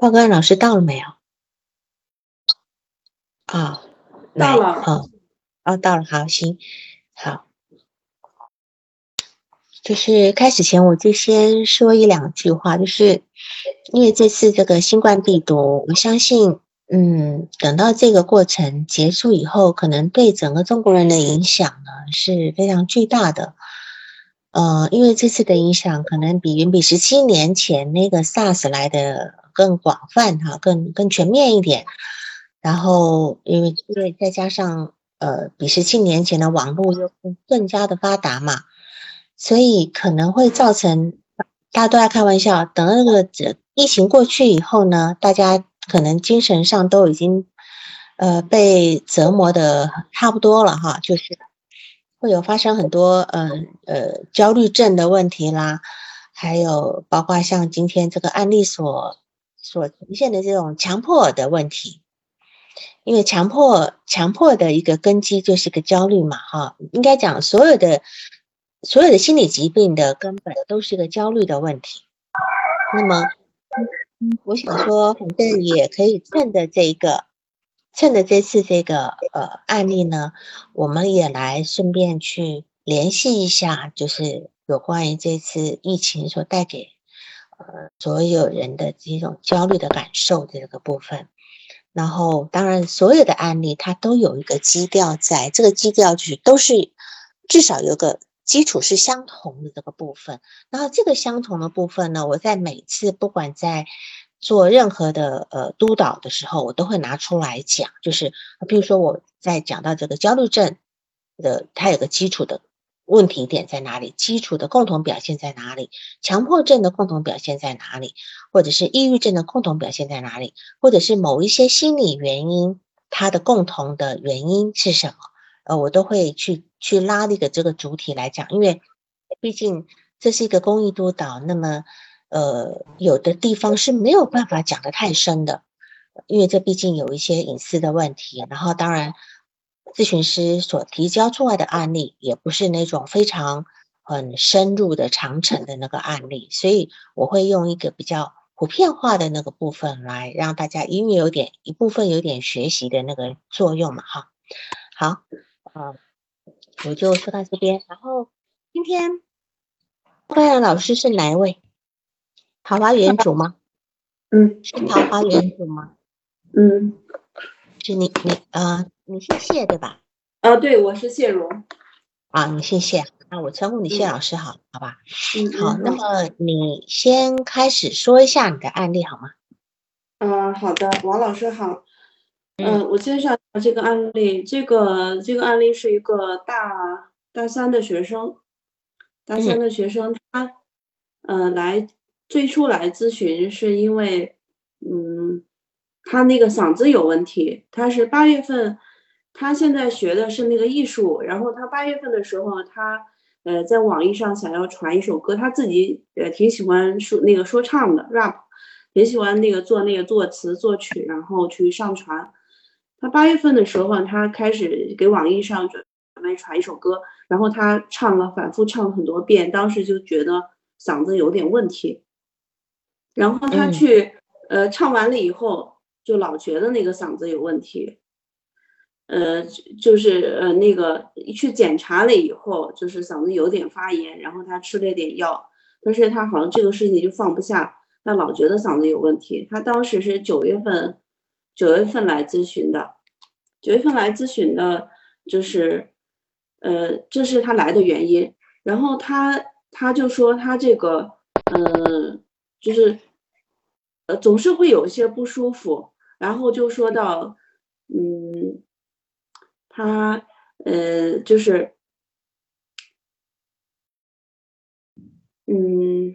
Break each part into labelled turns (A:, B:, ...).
A: 报告老师到了没有？啊，
B: 到了。
A: 好，哦，到了，好，行，好。就是开始前，我就先说一两句话，就是因为这次这个新冠病毒，我相信，嗯，等到这个过程结束以后，可能对整个中国人的影响呢是非常巨大的。呃，因为这次的影响可能比远比十七年前那个 SARS 来的更广泛哈，更更全面一点。然后，因为因为再加上呃，比十七年前的网络又更加的发达嘛。所以可能会造成大家都在开玩笑，等那个这疫情过去以后呢，大家可能精神上都已经呃被折磨的差不多了哈，就是会有发生很多嗯呃焦虑症的问题啦，还有包括像今天这个案例所所呈现的这种强迫的问题，因为强迫强迫的一个根基就是个焦虑嘛哈，应该讲所有的。所有的心理疾病的根本都是个焦虑的问题。那么，我想说，反正也可以趁着这个，趁着这次这个呃案例呢，我们也来顺便去联系一下，就是有关于这次疫情所带给呃所有人的这种焦虑的感受这个部分。然后，当然，所有的案例它都有一个基调，在这个基调就是都是至少有个。基础是相同的这个部分，然后这个相同的部分呢，我在每次不管在做任何的呃督导的时候，我都会拿出来讲，就是比如说我在讲到这个焦虑症的，它有个基础的问题点在哪里，基础的共同表现在哪里，强迫症的共同表现在哪里，或者是抑郁症的共同表现在哪里，或者是某一些心理原因它的共同的原因是什么？呃，我都会去去拉那个这个主体来讲，因为毕竟这是一个公益督导，那么呃，有的地方是没有办法讲的太深的，因为这毕竟有一些隐私的问题。然后，当然咨询师所提交出来的案例也不是那种非常很深入的长程的那个案例，所以我会用一个比较普遍化的那个部分来让大家，因为有点一部分有点学习的那个作用嘛，哈，好。啊，我就说到这边。然后今天高阳老师是哪一位？桃花源主吗？
B: 嗯，
A: 是桃花源主吗？
B: 嗯，
A: 是你你啊，你姓谢对吧？
B: 啊，对，我是谢荣。
A: 啊，你姓谢，那我称呼你谢老师好，好吧？
B: 嗯，
A: 好。那么你先开始说一下你的案例好吗？
B: 嗯，好的，王老师好。嗯，我介绍这个案例。这个这个案例是一个大大三的学生，大三的学生，他嗯来最初来咨询是因为嗯他那个嗓子有问题。他是八月份，他现在学的是那个艺术，然后他八月份的时候，他呃在网易上想要传一首歌，他自己呃挺喜欢说那个说唱的 rap，挺喜欢那个做那个作词作曲，然后去上传。他八月份的时候，他开始给网易上准备传一首歌，然后他唱了，反复唱了很多遍，当时就觉得嗓子有点问题。然后他去，呃，唱完了以后，就老觉得那个嗓子有问题。呃，就是呃那个去检查了以后，就是嗓子有点发炎，然后他吃了一点药，但是他好像这个事情就放不下，他老觉得嗓子有问题。他当时是九月份。九月份来咨询的，九月份来咨询的，就是，呃，这是他来的原因。然后他他就说他这个，嗯，就是，呃，总是会有一些不舒服。然后就说到，嗯，他，呃，就是，嗯。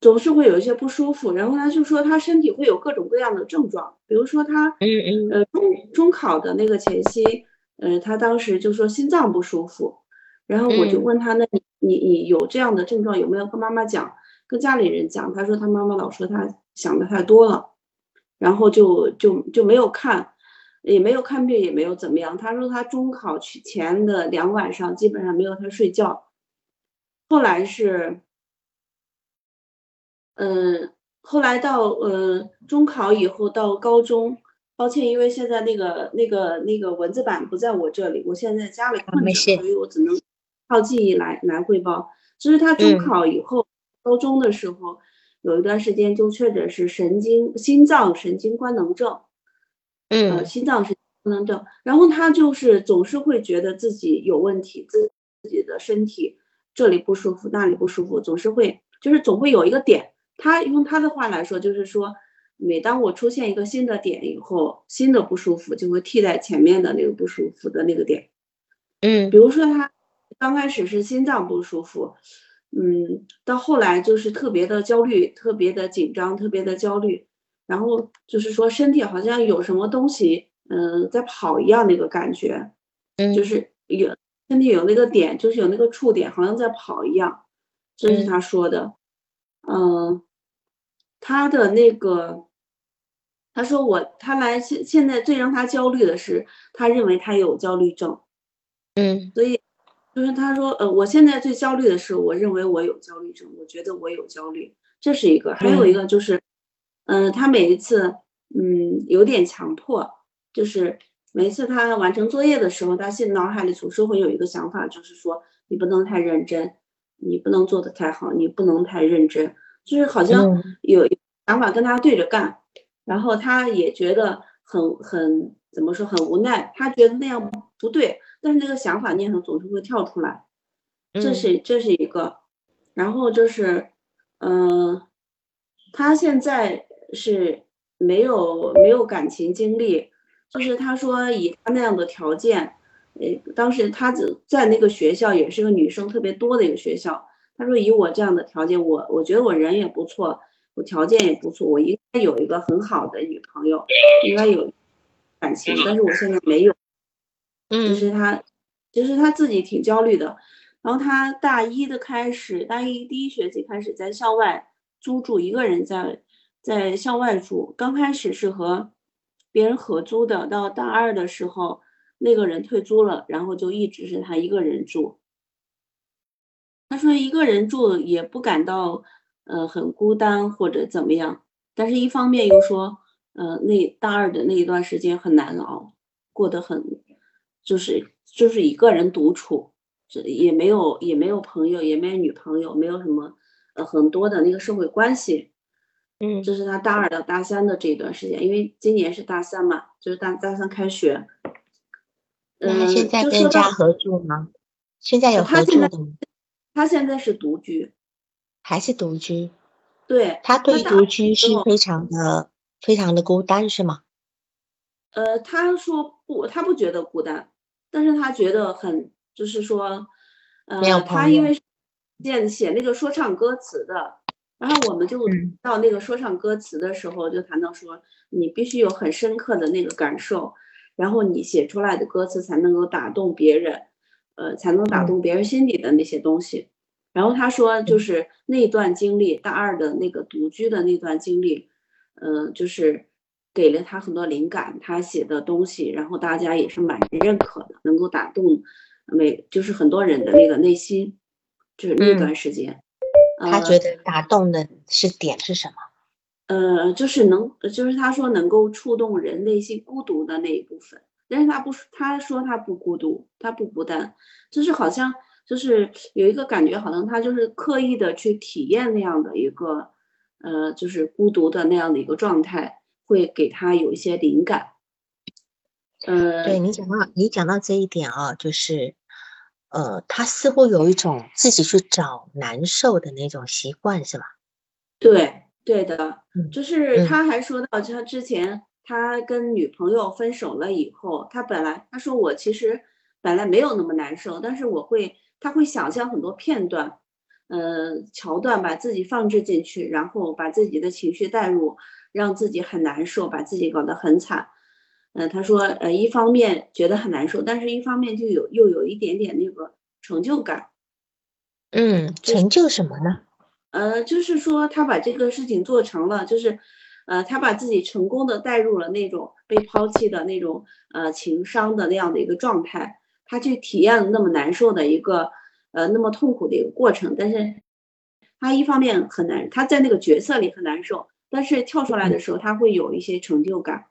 B: 总是会有一些不舒服，然后他就说他身体会有各种各样的症状，比如说他，
A: 嗯嗯，
B: 呃中中考的那个前夕，呃他当时就说心脏不舒服，然后我就问他，那你你你有这样的症状有没有跟妈妈讲，跟家里人讲？他说他妈妈老说他想的太多了，然后就就就没有看，也没有看病，也没有怎么样。他说他中考去前的两晚上基本上没有他睡觉，后来是。嗯，后来到呃中考以后到高中，抱歉，因为现在那个那个那个文字版不在我这里，我现在在家里困着，所以我只能靠记忆来来汇报。就是他中考以后，高中的时候有一段时间就确诊是神经心脏神经官能症，
A: 嗯，
B: 心脏是不能动，然后他就是总是会觉得自己有问题，自自己的身体这里不舒服，那里不舒服，总是会就是总会有一个点。他用他的话来说，就是说，每当我出现一个新的点以后，新的不舒服就会替代前面的那个不舒服的那个点。
A: 嗯，
B: 比如说他刚开始是心脏不舒服，嗯，到后来就是特别的焦虑，特别的紧张，特别的焦虑，然后就是说身体好像有什么东西，嗯，在跑一样那个感觉，
A: 嗯，
B: 就是有身体有那个点，就是有那个触点，好像在跑一样，这是他说的，嗯。他的那个，他说我他来现现在最让他焦虑的是，他认为他有焦虑症，
A: 嗯，
B: 所以就是他说呃，我现在最焦虑的是，我认为我有焦虑症，我觉得我有焦虑，这是一个，还有一个就是，嗯，他每一次嗯有点强迫，就是每一次他完成作业的时候，他现脑海里总是会有一个想法，就是说你不能太认真，你不能做的太好，你不能太认真。就是好像有想法跟他对着干，然后他也觉得很很怎么说很无奈，他觉得那样不对，但是那个想法念头总是会跳出来，这是这是一个，然后就是嗯，他现在是没有没有感情经历，就是他说以他那样的条件，呃，当时他在那个学校也是个女生特别多的一个学校。他说：“以我这样的条件，我我觉得我人也不错，我条件也不错，我应该有一个很好的女朋友，应该有感情，但是我现在没有。
A: 嗯，
B: 就是他，其实他自己挺焦虑的。然后他大一的开始，大一第一学期开始在校外租住，一个人在在校外住。刚开始是和别人合租的，到大二的时候，那个人退租了，然后就一直是他一个人住。”他说一个人住也不感到，呃，很孤单或者怎么样，但是一方面又说，呃，那大二的那一段时间很难熬，过得很，就是就是一个人独处，这也没有也没有朋友，也没有女朋友，没有什么，呃，很多的那个社会关系，
A: 嗯，
B: 这是他大二到大三的这一段时间，因为今年是大三嘛，就是大大三开学，
A: 嗯，现在跟家合住吗？现在有合住的吗？
B: 他现在是独居，
A: 还是独居？
B: 对
A: 他对独居是非常的、非常的孤单，是吗？
B: 呃，他说不，他不觉得孤单，但是他觉得很，就是说，呃，他因为写写那个说唱歌词的，然后我们就到那个说唱歌词的时候，就谈到说，你必须有很深刻的那个感受，然后你写出来的歌词才能够打动别人。呃，才能打动别人心里的那些东西。然后他说，就是那段经历，大二的那个独居的那段经历，嗯，就是给了他很多灵感。他写的东西，然后大家也是蛮认可的，能够打动每就是很多人的那个内心。就是那段时间，
A: 他觉得打动的是点是什么？
B: 呃，就是能，就是他说能够触动人内心孤独的那一部分。但是他不，他说他不孤独，他不孤单，就是好像就是有一个感觉，好像他就是刻意的去体验那样的一个，呃，就是孤独的那样的一个状态，会给他有一些灵感。呃，
A: 对你讲到你讲到这一点啊，就是，呃，他似乎有一种自己去找难受的那种习惯，是吧？
B: 对，对的，就是他还说到他之前。他跟女朋友分手了以后，他本来他说我其实本来没有那么难受，但是我会他会想象很多片段，呃桥段把自己放置进去，然后把自己的情绪带入，让自己很难受，把自己搞得很惨。嗯，他说呃一方面觉得很难受，但是一方面就有又有一点点那个成就感。
A: 嗯，成就什么呢？
B: 呃，就是说他把这个事情做成了，就是。呃，他把自己成功的带入了那种被抛弃的那种呃情伤的那样的一个状态，他去体验了那么难受的一个呃那么痛苦的一个过程，但是他一方面很难，他在那个角色里很难受，但是跳出来的时候，他会有一些成就感。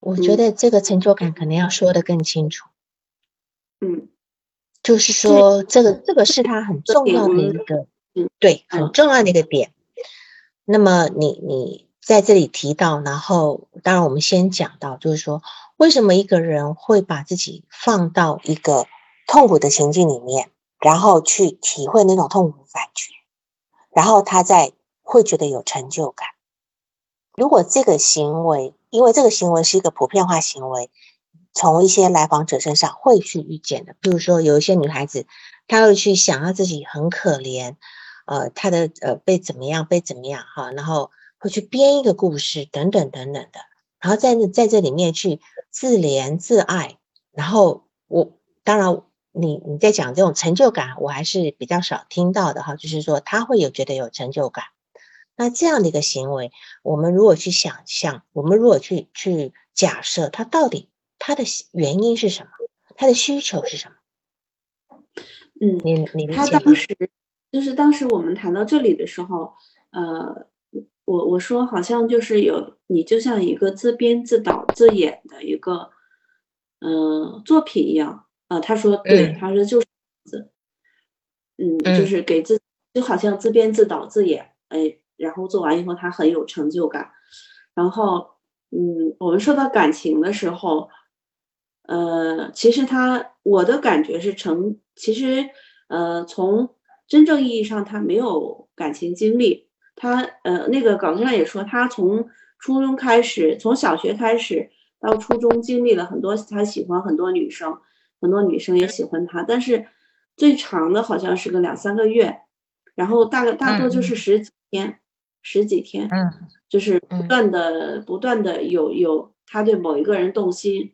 A: 我觉得这个成就感可能要说的更清楚。
B: 嗯，
A: 就是说，这个这个是他很重要的一个，对，很重要的一个点。那么你你在这里提到，然后当然我们先讲到，就是说，为什么一个人会把自己放到一个痛苦的情境里面，然后去体会那种痛苦感觉，然后他在会觉得有成就感。如果这个行为，因为这个行为是一个普遍化行为，从一些来访者身上会去遇见的。比如说，有一些女孩子，她会去想要自己很可怜，呃，她的呃被怎么样，被怎么样哈，然后会去编一个故事，等等等等的，然后在在这里面去自怜自爱。然后我当然，你你在讲这种成就感，我还是比较少听到的哈，就是说他会有觉得有成就感。那这样的一个行为，我们如果去想象，我们如果去去假设，他到底他的原因是什么？他的需求是什么？
B: 嗯，
A: 你你
B: 他当时就是当时我们谈到这里的时候，呃，我我说好像就是有你就像一个自编自导自演的一个嗯作品一样啊。他说对，他说就是嗯，就是给自就好像自编自导自演，哎。然后做完以后，他很有成就感。然后，嗯，我们说到感情的时候，呃，其实他我的感觉是成，其实，呃，从真正意义上他没有感情经历。他，呃，那个稿子上也说，他从初中开始，从小学开始到初中，经历了很多，他喜欢很多女生，很多女生也喜欢他，但是最长的好像是个两三个月，然后大概大多就是十几天。十几天，
A: 嗯，
B: 就是不断的、不断的有有他对某一个人动心，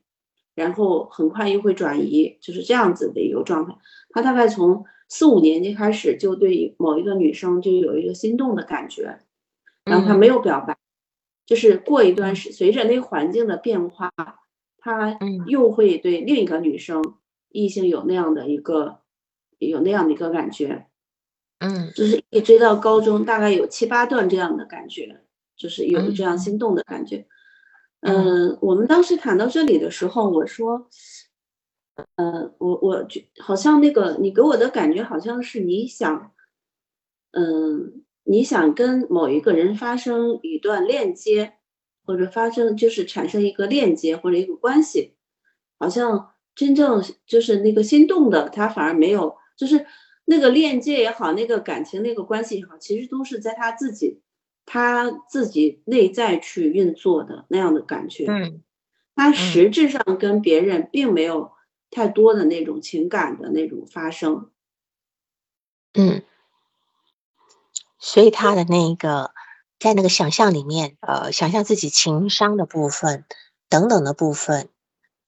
B: 然后很快又会转移，就是这样子的一个状态。他大概从四五年级开始就对某一个女生就有一个心动的感觉，然后他没有表白，就是过一段时，随着那个环境的变化，他又会对另一个女生异性有那样的一个有那样的一个感觉。
A: 嗯，
B: 就是一追到高中，大概有七八段这样的感觉，就是有这样心动的感觉。嗯，我们当时谈到这里的时候，我说，呃，我我觉好像那个你给我的感觉好像是你想，嗯，你想跟某一个人发生一段链接，或者发生就是产生一个链接或者一个关系，好像真正就是那个心动的他反而没有，就是。那个链接也好，那个感情那个关系也好，其实都是在他自己，他自己内在去运作的那样的感觉。
A: 嗯，
B: 他实质上跟别人并没有太多的那种情感的那种发生。
A: 嗯，所以他的那个在那个想象里面，呃，想象自己情商的部分等等的部分，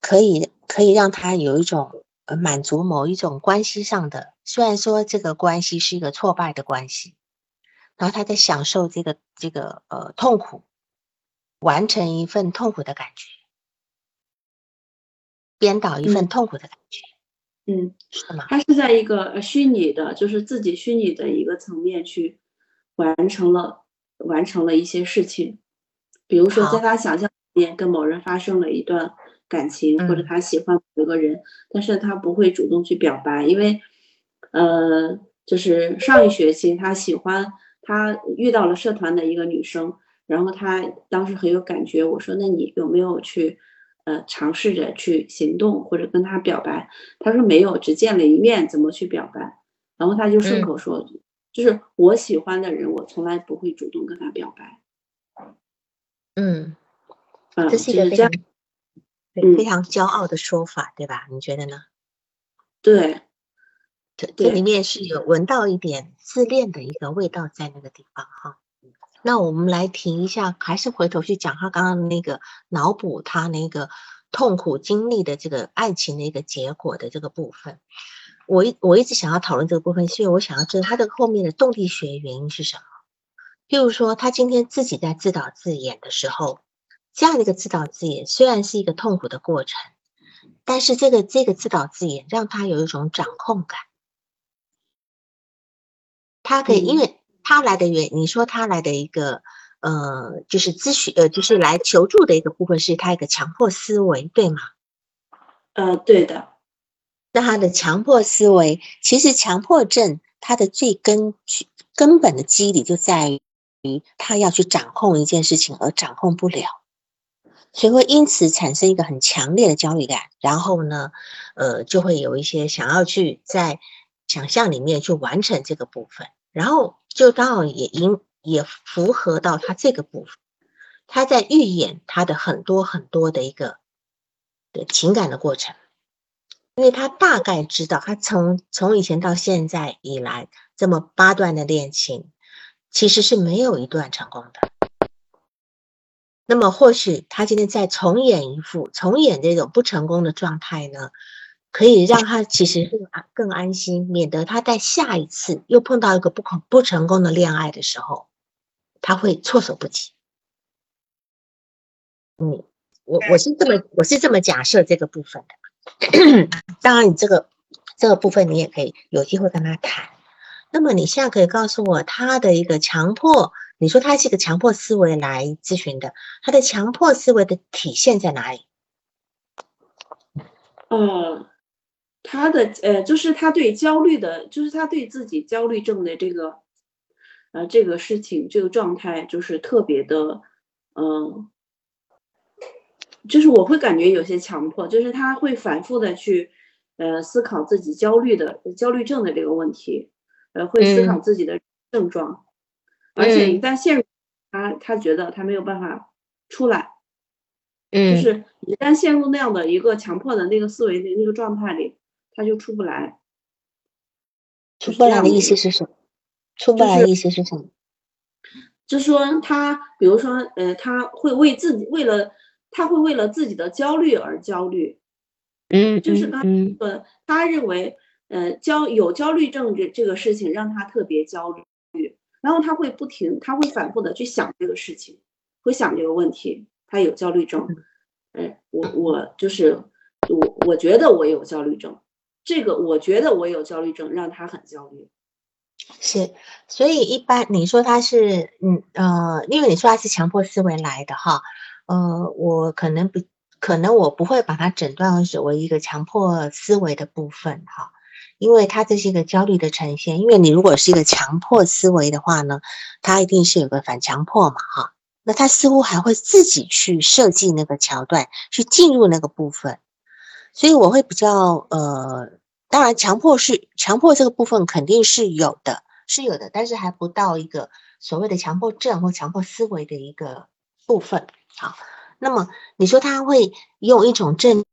A: 可以可以让他有一种。呃，满足某一种关系上的，虽然说这个关系是一个挫败的关系，然后他在享受这个这个呃痛苦，完成一份痛苦的感觉，编导一份痛苦的感觉，
B: 嗯，
A: 是吗？
B: 他是在一个虚拟的，就是自己虚拟的一个层面去完成了完成了一些事情，比如说在他想象里面跟某人发生了一段。感情或者他喜欢某个人，但是他不会主动去表白，因为，呃，就是上一学期他喜欢他遇到了社团的一个女生，然后他当时很有感觉，我说那你有没有去呃尝试着去行动或者跟他表白？他说没有，只见了一面，怎么去表白？然后他就顺口说，就是我喜欢的人，我从来不会主动跟他表白。
A: 嗯，
B: 嗯，
A: 这是一个
B: 这样。
A: 非常骄傲的说法，对吧？你觉得呢？
B: 对，
A: 这这里面是有闻到一点自恋的一个味道在那个地方哈。那我们来停一下，还是回头去讲他刚刚那个脑补他那个痛苦经历的这个爱情的一个结果的这个部分。我一我一直想要讨论这个部分，是因为我想要知道他这个后面的动力学原因是什么。譬如说，他今天自己在自导自演的时候。这样的一个自导自演，虽然是一个痛苦的过程，但是这个这个自导自演让他有一种掌控感。他可以，因为他来的原，你说他来的一个呃，就是咨询呃，就是来求助的一个部分，是他一个强迫思维，对吗？
B: 呃，对的。
A: 那他的强迫思维，其实强迫症它的最根根本的机理就在于他要去掌控一件事情而掌控不了，所以会因此产生一个很强烈的焦虑感，然后呢，呃，就会有一些想要去在想象里面去完成这个部分，然后就刚好也因也符合到他这个部分，他在预演他的很多很多的一个的情感的过程。因为他大概知道，他从从以前到现在以来这么八段的恋情，其实是没有一段成功的。那么或许他今天再重演一副重演这种不成功的状态呢，可以让他其实更安更安心，免得他在下一次又碰到一个不可不成功的恋爱的时候，他会措手不及。嗯，我我是这么我是这么假设这个部分的。当然，你这个这个部分你也可以有机会跟他谈。那么你现在可以告诉我他的一个强迫，你说他是一个强迫思维来咨询的，他的强迫思维的体现在哪里？
B: 嗯，他的呃，就是他对焦虑的，就是他对自己焦虑症的这个呃这个事情这个状态，就是特别的嗯。就是我会感觉有些强迫，就是他会反复的去，呃，思考自己焦虑的焦虑症的这个问题，呃，会思考自己的症状，而且一旦陷入，他他觉得他没有办法出来，
A: 嗯，
B: 就是一旦陷入那样的一个强迫的那个思维的那个状态里，他就出不来。
A: 出不来的意思是什么？出不来的意思是什么？
B: 就是说他，比如说，呃，他会为自己为了。他会为了自己的焦虑而焦虑，
A: 嗯，
B: 就是刚呃，他认为，呃，焦有焦虑症这这个事情让他特别焦虑，然后他会不停，他会反复的去想这个事情，会想这个问题，他有焦虑症，哎，我我就是我我觉得我有焦虑症，这个我觉得我有焦虑症让他很焦虑，
A: 是，所以一般你说他是，嗯呃，因为你说他是强迫思维来的哈。呃，我可能不，可能我不会把它诊断为一个强迫思维的部分哈，因为他这是一个焦虑的呈现。因为你如果是一个强迫思维的话呢，他一定是有个反强迫嘛哈，那他似乎还会自己去设计那个桥段，去进入那个部分，所以我会比较呃，当然强迫是强迫这个部分肯定是有的，是有的，但是还不到一个所谓的强迫症或强迫思维的一个部分。好，那么你说他会用一种症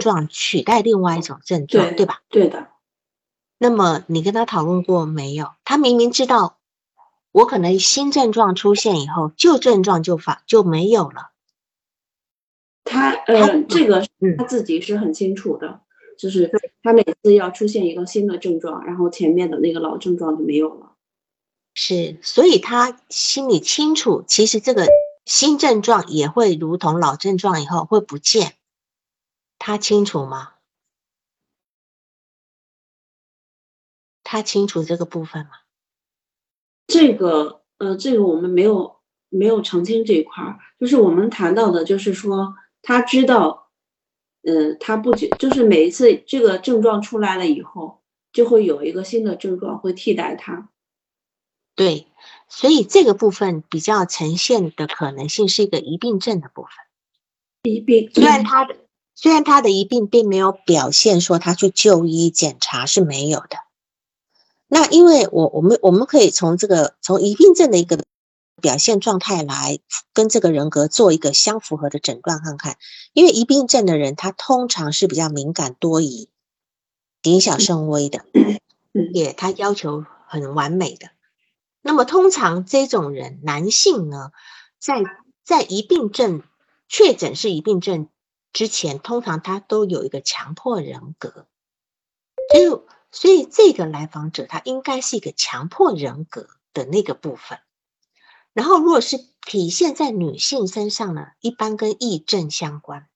A: 状取代另外一种症状，对吧？
B: 对的。
A: 那么你跟他讨论过没有？他明明知道我可能新症状出现以后，旧症状就发就没有了。
B: 他呃，这个他自己是很清楚的，就是他每次要出现一个新的症状，然后前面的那个老症状就没有了。
A: 是，所以他心里清楚，其实这个。新症状也会如同老症状以后会不见，他清楚吗？他清楚这个部分吗？
B: 这个呃，这个我们没有没有澄清这一块儿，就是我们谈到的，就是说他知道，呃，他不觉就是每一次这个症状出来了以后，就会有一个新的症状会替代它。
A: 对。所以这个部分比较呈现的可能性是一个疑病症的部分。
B: 疑病
A: 虽然他的虽然他的疑病并没有表现说他去就医检查是没有的。那因为我我们我们可以从这个从疑病症的一个表现状态来跟这个人格做一个相符合的诊断看看。因为疑病症的人他通常是比较敏感多疑、谨小慎微的，也他要求很完美的。那么通常这种人，男性呢，在在疑病症确诊是疑病症之前，通常他都有一个强迫人格，所以所以这个来访者他应该是一个强迫人格的那个部分。然后如果是体现在女性身上呢，一般跟癔症相关。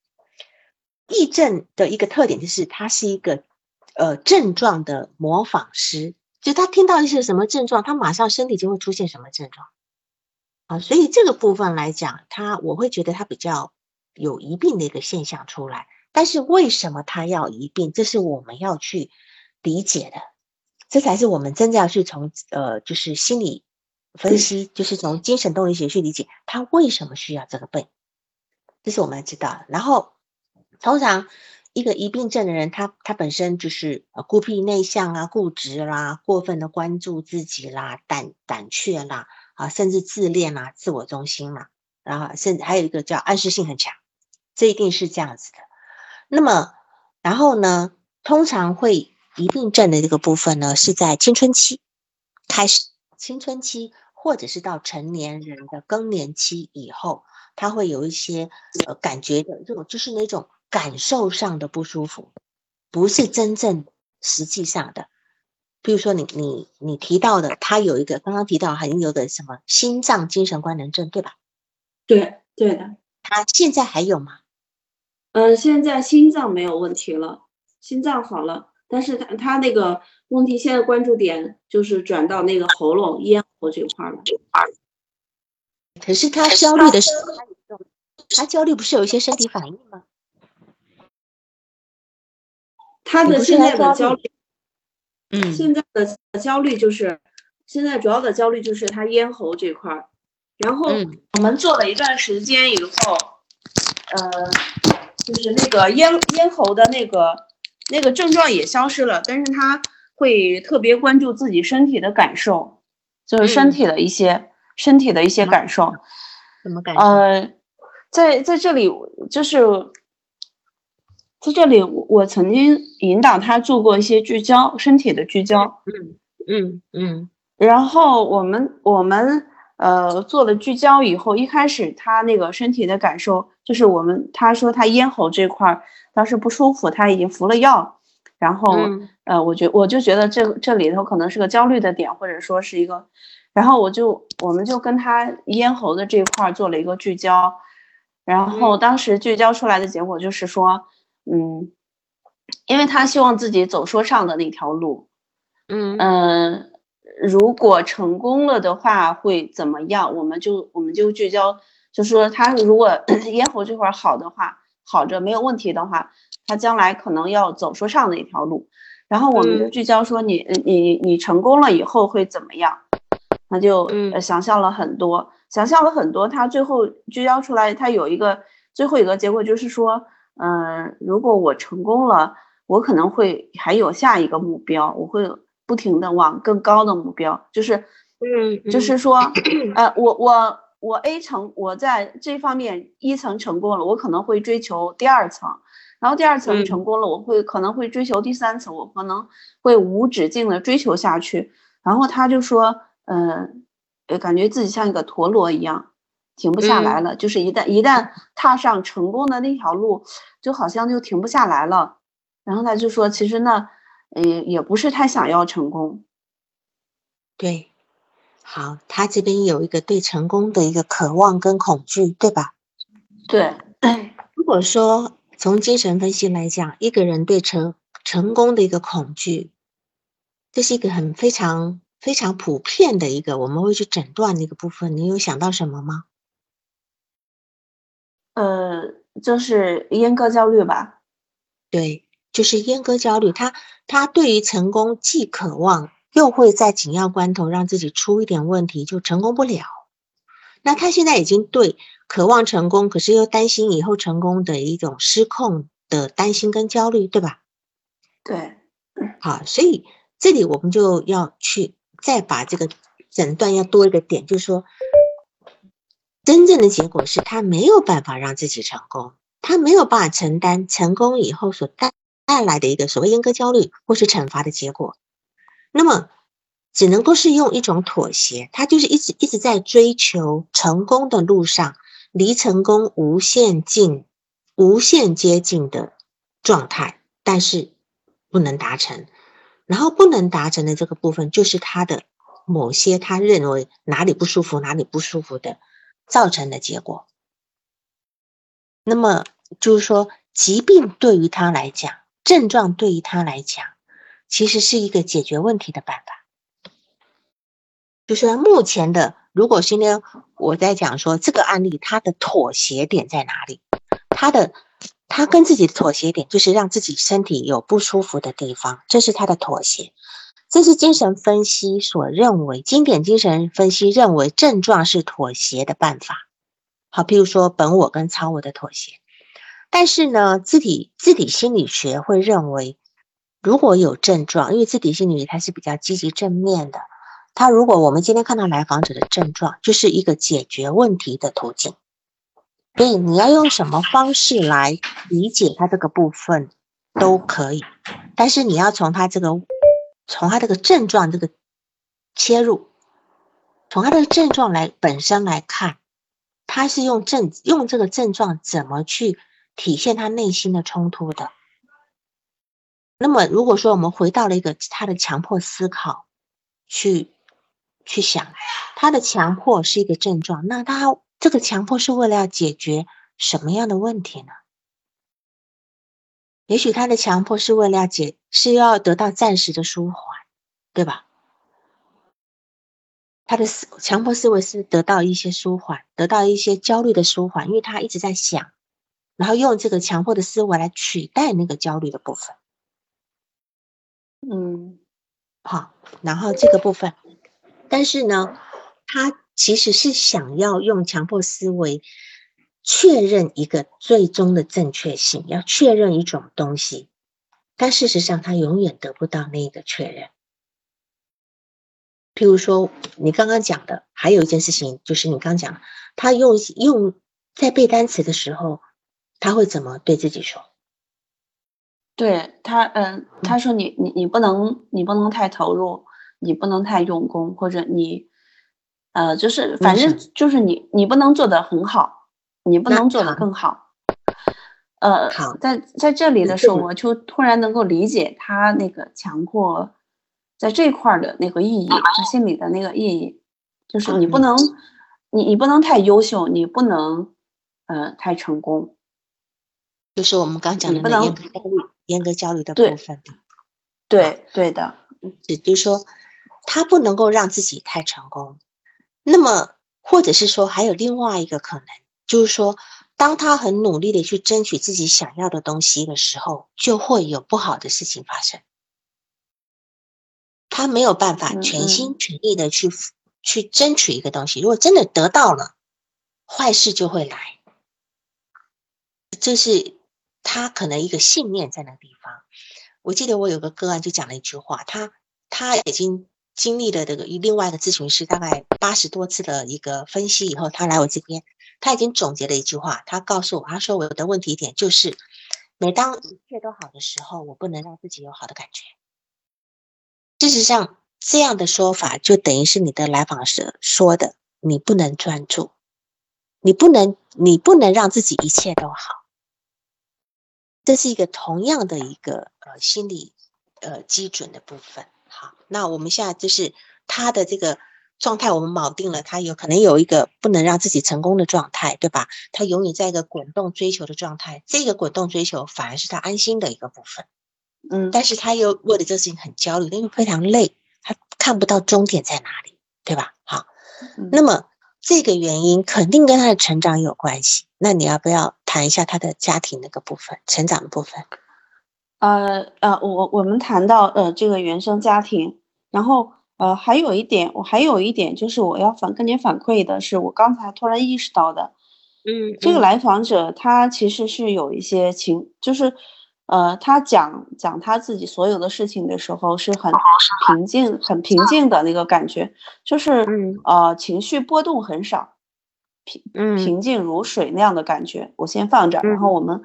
A: 癔症的一个特点就是它是一个呃症状的模仿师。就他听到一些什么症状，他马上身体就会出现什么症状啊。所以这个部分来讲，他我会觉得他比较有疑病的一个现象出来。但是为什么他要疑病？这是我们要去理解的，这才是我们真正要去从呃，就是心理分析，就是从精神动力学去理解他为什么需要这个病。这是我们要知道的。然后通常。一个疑病症的人，他他本身就是呃孤僻内向啊、固执啦、过分的关注自己啦、胆胆怯啦啊，甚至自恋啦、自我中心啦，然后甚至还有一个叫暗示性很强，这一定是这样子的。那么，然后呢，通常会疑病症的这个部分呢，是在青春期开始，青春期或者是到成年人的更年期以后，他会有一些呃感觉的这种，就是那种。感受上的不舒服，不是真正实际上的。比如说，你你你提到的，他有一个刚刚提到还有个什么心脏精神官能症，对吧？
B: 对，对的。
A: 他现在还有吗？
B: 嗯，现在心脏没有问题了，心脏好了，但是他他那个问题现在关注点就是转到那个喉咙咽喉这块了。
A: 可是他焦虑的时候，他焦虑不是有一些身体反应吗？
B: 他的现在的焦虑，
A: 嗯，
B: 现在的焦虑就是，现在主要的焦虑就是他咽喉这块儿，然后我们做了一段时间以后，呃，就是那个咽咽喉的那个那个症状也消失了，但是他会特别关注自己身体的感受，就是身体的一些身体的一些感受，
A: 怎么感受？
B: 呃，在在这里就是。在这里，我曾经引导他做过一些聚焦，身体的聚焦。
A: 嗯嗯嗯。
B: 然后我们我们呃做了聚焦以后，一开始他那个身体的感受就是我们他说他咽喉这块儿当时不舒服，他已经服了药。然后呃，我觉我就觉得这这里头可能是个焦虑的点，或者说是一个。然后我就我们就跟他咽喉的这块做了一个聚焦，然后当时聚焦出来的结果就是说。嗯，因为他希望自己走说唱的那条路，
A: 嗯
B: 嗯，如果成功了的话会怎么样？我们就我们就聚焦，就说他如果 咽喉这块好的话，好着没有问题的话，他将来可能要走说唱的一条路。然后我们就聚焦说你你你成功了以后会怎么样？那就想象了很多，想象了很多。他最后聚焦出来，他有一个最后一个结果就是说。嗯，如果我成功了，我可能会还有下一个目标，我会不停的往更高的目标，就是，
A: 嗯，
B: 就是说，呃，我我我 A 层，我在这方面一层成功了，我可能会追求第二层，然后第二层成功了，我会可能会追求第三层，我可能会无止境的追求下去。然后他就说，嗯，感觉自己像一个陀螺一样。停不下来了，就是一旦一旦踏上成功的那条路，就好像就停不下来了。然后他就说，其实呢，呃，也不是太想要成功。
A: 对，好，他这边有一个对成功的一个渴望跟恐惧，对吧？
B: 对。
A: 如果说从精神分析来讲，一个人对成成功的一个恐惧，这是一个很非常非常普遍的一个我们会去诊断的一个部分。你有想到什么吗？
B: 呃，就是阉割焦虑吧？
A: 对，就是阉割焦虑。他他对于成功既渴望，又会在紧要关头让自己出一点问题，就成功不了。那他现在已经对渴望成功，可是又担心以后成功的一种失控的担心跟焦虑，对吧？
B: 对，
A: 好，所以这里我们就要去再把这个诊断要多一个点，就是说。真正的结果是他没有办法让自己成功，他没有办法承担成功以后所带带来的一个所谓阉割焦虑或是惩罚的结果，那么只能够是用一种妥协，他就是一直一直在追求成功的路上，离成功无限近、无限接近的状态，但是不能达成，然后不能达成的这个部分就是他的某些他认为哪里不舒服，哪里不舒服的。造成的结果，那么就是说，疾病对于他来讲，症状对于他来讲，其实是一个解决问题的办法。就是目前的，如果今天我在讲说这个案例，它的妥协点在哪里？他的他跟自己的妥协点就是让自己身体有不舒服的地方，这是他的妥协。这是精神分析所认为，经典精神分析认为症状是妥协的办法。好，譬如说本我跟超我的妥协。但是呢，自体自体心理学会认为，如果有症状，因为自体心理学它是比较积极正面的。他如果我们今天看到来访者的症状，就是一个解决问题的途径。所以你要用什么方式来理解他这个部分都可以，但是你要从他这个从他这个症状这个切入，从他的症状来本身来看，他是用症用这个症状怎么去体现他内心的冲突的。那么如果说我们回到了一个他的强迫思考去。去想，他的强迫是一个症状，那他这个强迫是为了要解决什么样的问题呢？也许他的强迫是为了要解，是要得到暂时的舒缓，对吧？他的思强迫思维是得到一些舒缓，得到一些焦虑的舒缓，因为他一直在想，然后用这个强迫的思维来取代那个焦虑的部分。
B: 嗯，
A: 好，然后这个部分。但是呢，他其实是想要用强迫思维确认一个最终的正确性，要确认一种东西，但事实上他永远得不到那个确认。譬如说，你刚刚讲的，还有一件事情，就是你刚讲，他用用在背单词的时候，他会怎么对自己说？
B: 对他，嗯，他说你你你不能你不能太投入。你不能太用功，或者你，呃，就是反正就是你，你不能做得很好，你不能做得更好。呃，在在这里的时候，我就突然能够理解他那个强迫在这块的那个意义，他心里的那个意义，就是你不能，你你不能太优秀，你不能，呃，太成功，
A: 就是我们刚讲的那严格焦虑、严格焦虑的部分。
B: 对对的，
A: 也就是说。他不能够让自己太成功，那么或者是说还有另外一个可能，就是说，当他很努力的去争取自己想要的东西的时候，就会有不好的事情发生。他没有办法全心全意的去去争取一个东西，如果真的得到了，坏事就会来。这是他可能一个信念在那个地方。我记得我有个个案就讲了一句话，他他已经。经历了这个另外的咨询师大概八十多次的一个分析以后，他来我这边，他已经总结了一句话，他告诉我，他说我的问题点就是，每当一切都好的时候，我不能让自己有好的感觉。事实上，这样的说法就等于是你的来访者说的，你不能专注，你不能，你不能让自己一切都好。这是一个同样的一个呃心理呃基准的部分。好，那我们现在就是他的这个状态，我们锚定了他有可能有一个不能让自己成功的状态，对吧？他永远在一个滚动追求的状态，这个滚动追求反而是他安心的一个部分，
B: 嗯，
A: 但是他又为了这个事情很焦虑，因为非常累，他看不到终点在哪里，对吧？好，那么这个原因肯定跟他的成长有关系，那你要不要谈一下他的家庭那个部分，成长的部分？
B: 呃呃，我我们谈到呃这个原生家庭，然后呃还有一点，我还有一点就是我要反跟您反馈的是，我刚才突然意识到的，
A: 嗯，
B: 这个来访者他其实是有一些情，就是呃他讲讲他自己所有的事情的时候是很平静、很平静的那个感觉，就是呃情绪波动很少，平平静如水那样的感觉。我先放着，然后我们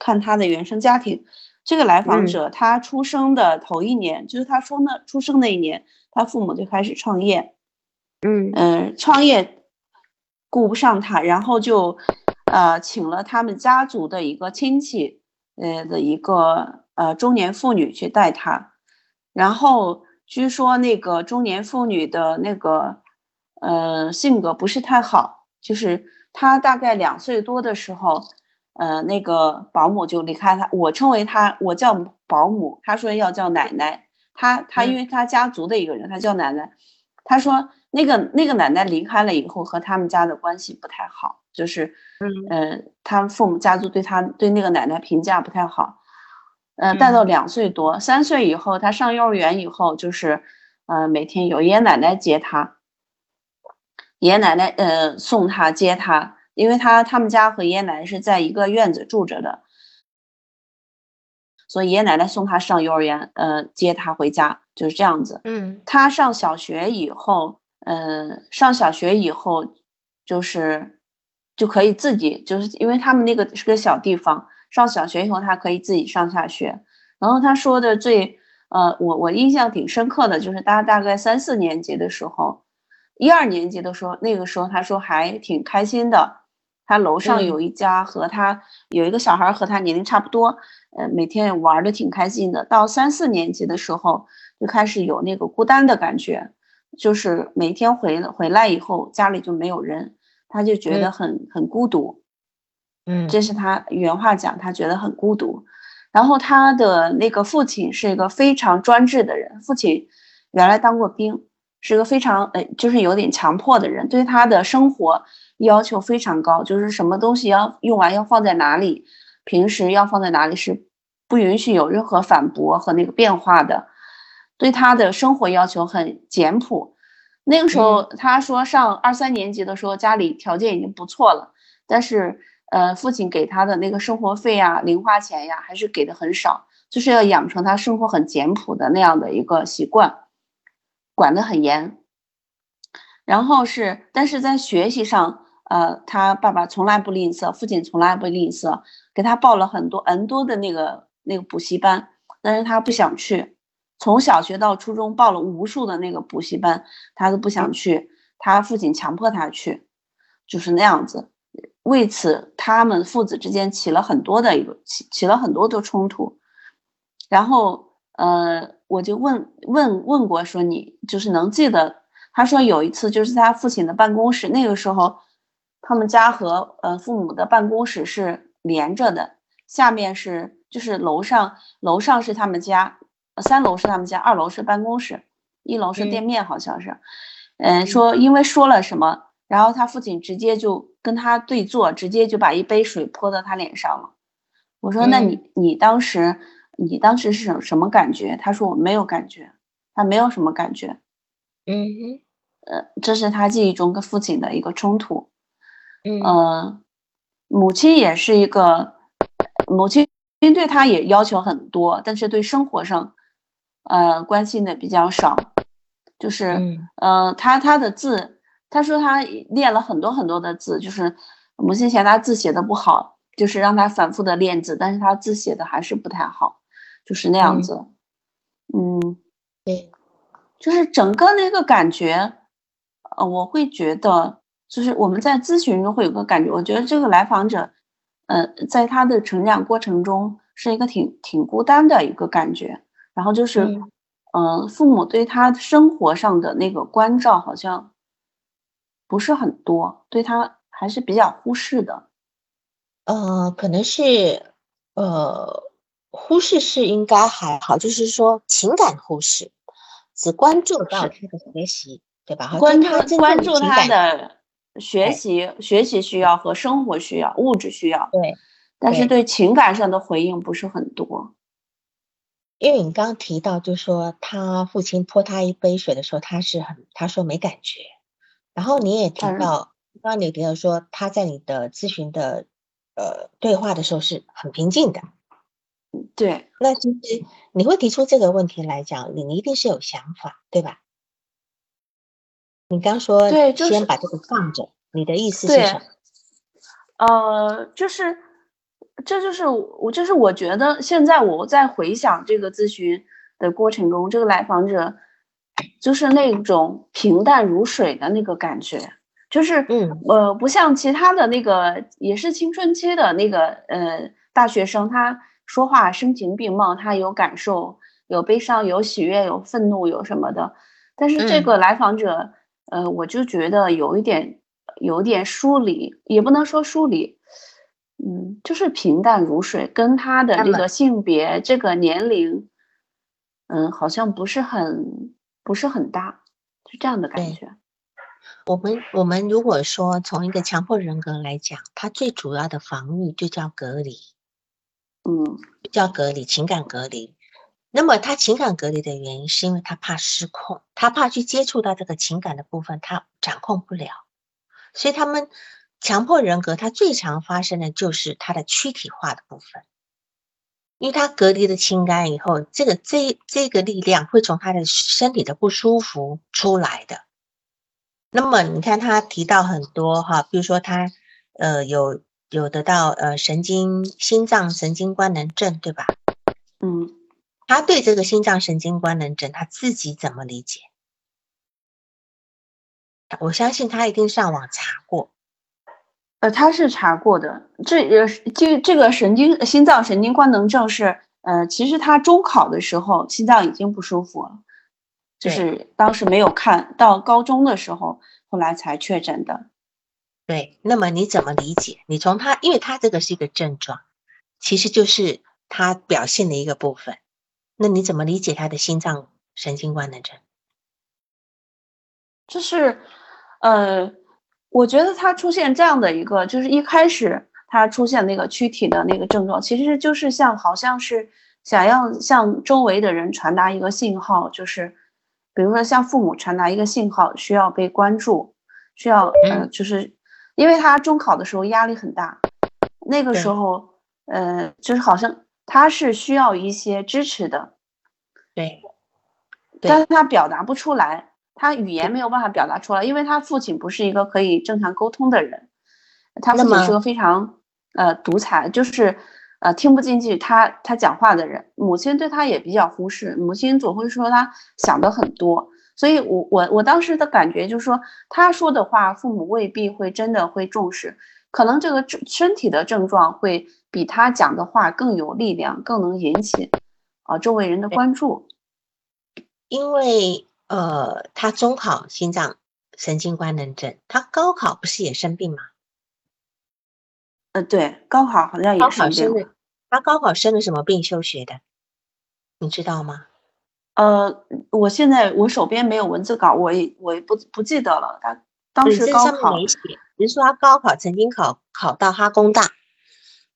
B: 看他的原生家庭。这个来访者，他出生的头一年，就是他说那出生那一年，他父母就开始创业，
A: 嗯。
B: 嗯，创业顾不上他，然后就呃请了他们家族的一个亲戚，呃的一个呃中年妇女去带他，然后据说那个中年妇女的那个呃性格不是太好，就是她大概两岁多的时候。呃，那个保姆就离开他，我称为他，我叫保姆，他说要叫奶奶。他他因为他家族的一个人，他叫奶奶。他说那个那个奶奶离开了以后，和他们家的关系不太好，就是嗯呃，他们父母家族对他对那个奶奶评价不太好。呃，带到两岁多，三岁以后，他上幼儿园以后，就是呃每天有爷爷奶奶接他，爷爷奶奶呃送他接他，因为他他们家和爷爷奶奶是在一个院子住着的。所以爷爷奶奶送他上幼儿园，呃，接他回家就是这样子。
A: 嗯，
B: 他上小学以后，呃，上小学以后，就是就可以自己，就是因为他们那个是个小地方，上小学以后他可以自己上下学。然后他说的最，呃，我我印象挺深刻的，就是他大概三四年级的时候，一二年级的时候，那个时候他说还挺开心的。他楼上有一家和他有一个小孩和他年龄差不多，呃，每天玩的挺开心的。到三四年级的时候，就开始有那个孤单的感觉，就是每天回回来以后家里就没有人，他就觉得很很孤独。
A: 嗯，
B: 这是他原话讲，他觉得很孤独。然后他的那个父亲是一个非常专制的人，父亲原来当过兵，是个非常呃，就是有点强迫的人，对他的生活。要求非常高，就是什么东西要用完要放在哪里，平时要放在哪里是不允许有任何反驳和那个变化的。对他的生活要求很简朴。那个时候他说上二三年级的时候家里条件已经不错了，但是呃父亲给他的那个生活费呀、零花钱呀还是给的很少，就是要养成他生活很简朴的那样的一个习惯，管得很严。然后是，但是在学习上。呃，他爸爸从来不吝啬，父亲从来不吝啬，给他报了很多 N 多的那个那个补习班，但是他不想去。从小学到初中报了无数的那个补习班，他都不想去。他父亲强迫他去，就是那样子。为此，他们父子之间起了很多的一个起起了很多的冲突。然后，呃，我就问问问过说你就是能记得？他说有一次就是他父亲的办公室，那个时候。他们家和呃父母的办公室是连着的，下面是就是楼上，楼上是他们家，三楼是他们家，二楼是办公室，一楼是店面，好像是。嗯，说因为说了什么，然后他父亲直接就跟他对坐，直接就把一杯水泼到他脸上了。我说那你你当时你当时是什什么感觉？他说我没有感觉，他没有什么感觉。
A: 嗯哼，
B: 呃，这是他记忆中跟父亲的一个冲突。
A: 嗯，
B: 母亲也是一个，母亲对他也要求很多，但是对生活上，呃，关心的比较少。就是，呃，他他的字，他说他练了很多很多的字，就是母亲嫌他字写的不好，就是让他反复的练字，但是他字写的还是不太好，就是那样子。嗯，
A: 对，
B: 就是整个那个感觉，呃，我会觉得。就是我们在咨询中会有个感觉，我觉得这个来访者，呃，在他的成长过程中是一个挺挺孤单的一个感觉。然后就是，嗯，父母对他生活上的那个关照好像不是很多，对他还是比较忽视的。
A: 呃，可能是，呃，忽视是应该还好，就是说情感忽视，只关注到他的学习，对吧？
B: 关注关注他的。学习学习需要和生活需要物质需要
A: 对，
B: 但是对情感上的回应不是很多。
A: 因为你刚刚提到，就说他父亲泼他一杯水的时候，他是很他说没感觉。然后你也提到，刚刚你提到说他在你的咨询的呃对话的时候是很平静的。
B: 对。
A: 那其实你会提出这个问题来讲，你一定是有想法，对吧？你刚说
B: 对，就
A: 先把这个放着，你的意思是什么？
B: 呃，就是，这就是我，就是我觉得现在我在回想这个咨询的过程中，这个来访者就是那种平淡如水的那个感觉，就是
A: 嗯
B: 呃，不像其他的那个也是青春期的那个呃大学生，他说话声情并茂，他有感受，有悲伤，有喜悦，有愤怒，有什么的，但是这个来访者。呃，我就觉得有一点，有点疏离，也不能说疏离，嗯，就是平淡如水，跟他的这个性别、这个年龄，嗯，好像不是很，不是很搭，是这样的感觉。
A: 我们我们如果说从一个强迫人格来讲，他最主要的防御就叫隔离，
B: 嗯，
A: 叫隔离，情感隔离。那么他情感隔离的原因，是因为他怕失控，他怕去接触到这个情感的部分，他掌控不了。所以他们强迫人格，它最常发生的就是它的躯体化的部分，因为他隔离了情感以后，这个这这个力量会从他的身体的不舒服出来的。那么你看，他提到很多哈，比如说他呃有有得到呃神经心脏神经官能症，对吧？
B: 嗯，
A: 他对这个心脏神经官能症他自己怎么理解？我相信他一定上网查过。
B: 呃，他是查过的。这呃这这个神经心脏神经官能症是呃，其实他中考的时候心脏已经不舒服了。就是当时没有看到高中的时候，后来才确诊的。
A: 对，那么你怎么理解？你从他，因为他这个是一个症状，其实就是他表现的一个部分。那你怎么理解他的心脏神经官能症？
B: 就是，呃，我觉得他出现这样的一个，就是一开始他出现那个躯体的那个症状，其实就是像好像是想要向周围的人传达一个信号，就是。比如说，向父母传达一个信号，需要被关注，需要呃，就是因为他中考的时候压力很大，那个时候呃，就是好像他是需要一些支持的，
A: 对，
B: 但是他表达不出来，他语言没有办法表达出来，因为他父亲不是一个可以正常沟通的人，他父亲是个非常呃独裁，就是。呃，听不进去他他讲话的人，母亲对他也比较忽视，母亲总会说他想的很多，所以我我我当时的感觉就是说，他说的话父母未必会真的会重视，可能这个身体的症状会比他讲的话更有力量，更能引起啊周围人的关注。
A: 因为呃，他中考心脏神经官能症，他高考不是也生病吗？
B: 呃，对，高考好像也生病。
A: 他高考生了什么病休学的？你知道吗？
B: 呃，我现在我手边没有文字稿，我也我也不不记得了。他当时高考
A: 没写，只是说他高考曾经考考到哈工大，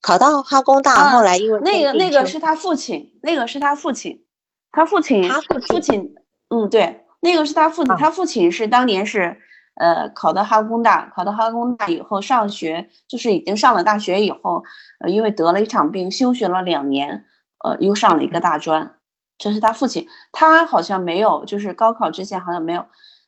A: 考到哈工大，后来因为
B: 那个那个是他父亲，那个是他父亲，他父亲
A: 他
B: 父亲，嗯，对，那个是他父亲，他父亲是当年是。呃，考到哈工大，考到哈工大以后上学，就是已经上了大学以后，呃，因为得了一场病，休学了两年，呃，又上了一个大专。这是他父亲，他好像没有，就是高考之前好像没有，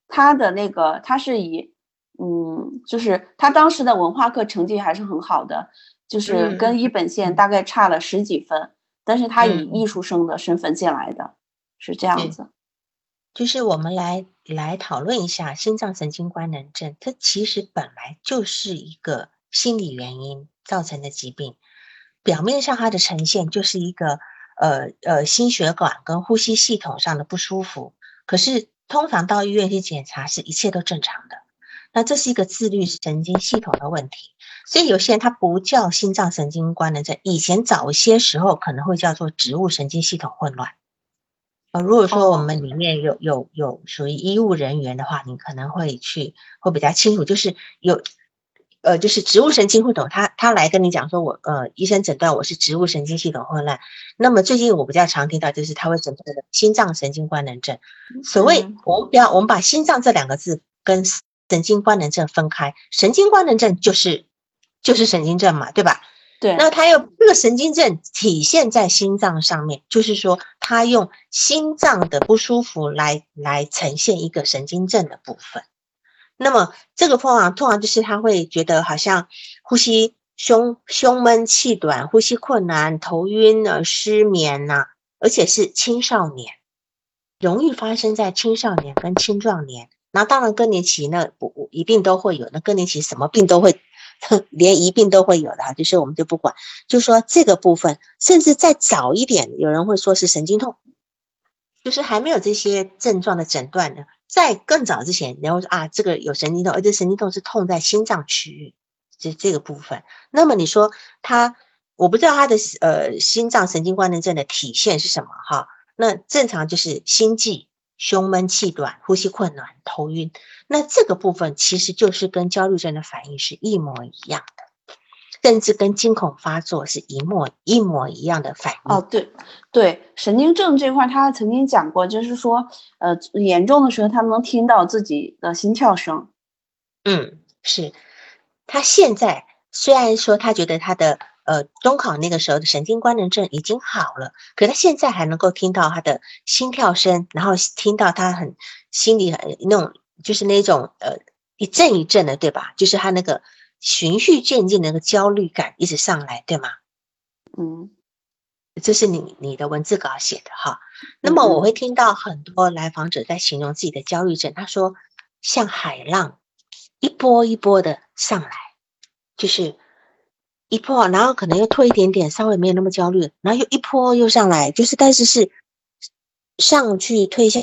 B: 他的那个他是以，嗯，就是他当时的文化课成绩还是很好的，就是跟一本线大概差了十几分，但是他以艺术生的身份进来的，是这样子。
A: 就是我们来来讨论一下心脏神经官能症，它其实本来就是一个心理原因造成的疾病。表面上它的呈现就是一个呃呃心血管跟呼吸系统上的不舒服，可是通常到医院去检查是一切都正常的。那这是一个自律神经系统的问题，所以有些人他不叫心脏神经官能症，以前早些时候可能会叫做植物神经系统混乱。呃，如果说我们里面有有有属于医务人员的话，你可能会去会比较清楚，就是有呃，就是植物神经系统，他他来跟你讲说，我呃，医生诊断我是植物神经系统混乱。那么最近我比较常听到就是他会诊断心脏神经官能症。所谓我们不要我们把心脏这两个字跟神经官能症分开，神经官能症就是就是神经症嘛，对吧？
B: 对，
A: 那他又这个神经症体现在心脏上面，就是说他用心脏的不舒服来来呈现一个神经症的部分。那么这个通常通常就是他会觉得好像呼吸胸胸闷气短、呼吸困难、头晕啊、失眠呐，而且是青少年，容易发生在青少年跟青壮年。那当然更年期呢不一定都会有，那更年期什么病都会。连一病都会有的，就是我们就不管，就说这个部分，甚至再早一点，有人会说是神经痛，就是还没有这些症状的诊断呢，在更早之前，然后说啊，这个有神经痛，而且神经痛是痛在心脏区域，这这个部分。那么你说他，我不知道他的呃心脏神经官能症的体现是什么哈？那正常就是心悸、胸闷气短、呼吸困难、头晕。那这个部分其实就是跟焦虑症的反应是一模一样的，甚至跟惊恐发作是一模一模一样的反应。
B: 哦，对对，神经症这块他曾经讲过，就是说，呃，严重的时候他能听到自己的心跳声。
A: 嗯，是他现在虽然说他觉得他的呃中考那个时候的神经官能症已经好了，可他现在还能够听到他的心跳声，然后听到他很心里很那种。就是那种呃一阵一阵的，对吧？就是他那个循序渐进的那个焦虑感一直上来，对吗？
B: 嗯，
A: 这是你你的文字稿写的哈。那么我会听到很多来访者在形容自己的焦虑症，他说像海浪一波一波的上来，就是一波，然后可能又退一点点，稍微没有那么焦虑，然后又一波又上来，就是但是是上去退下。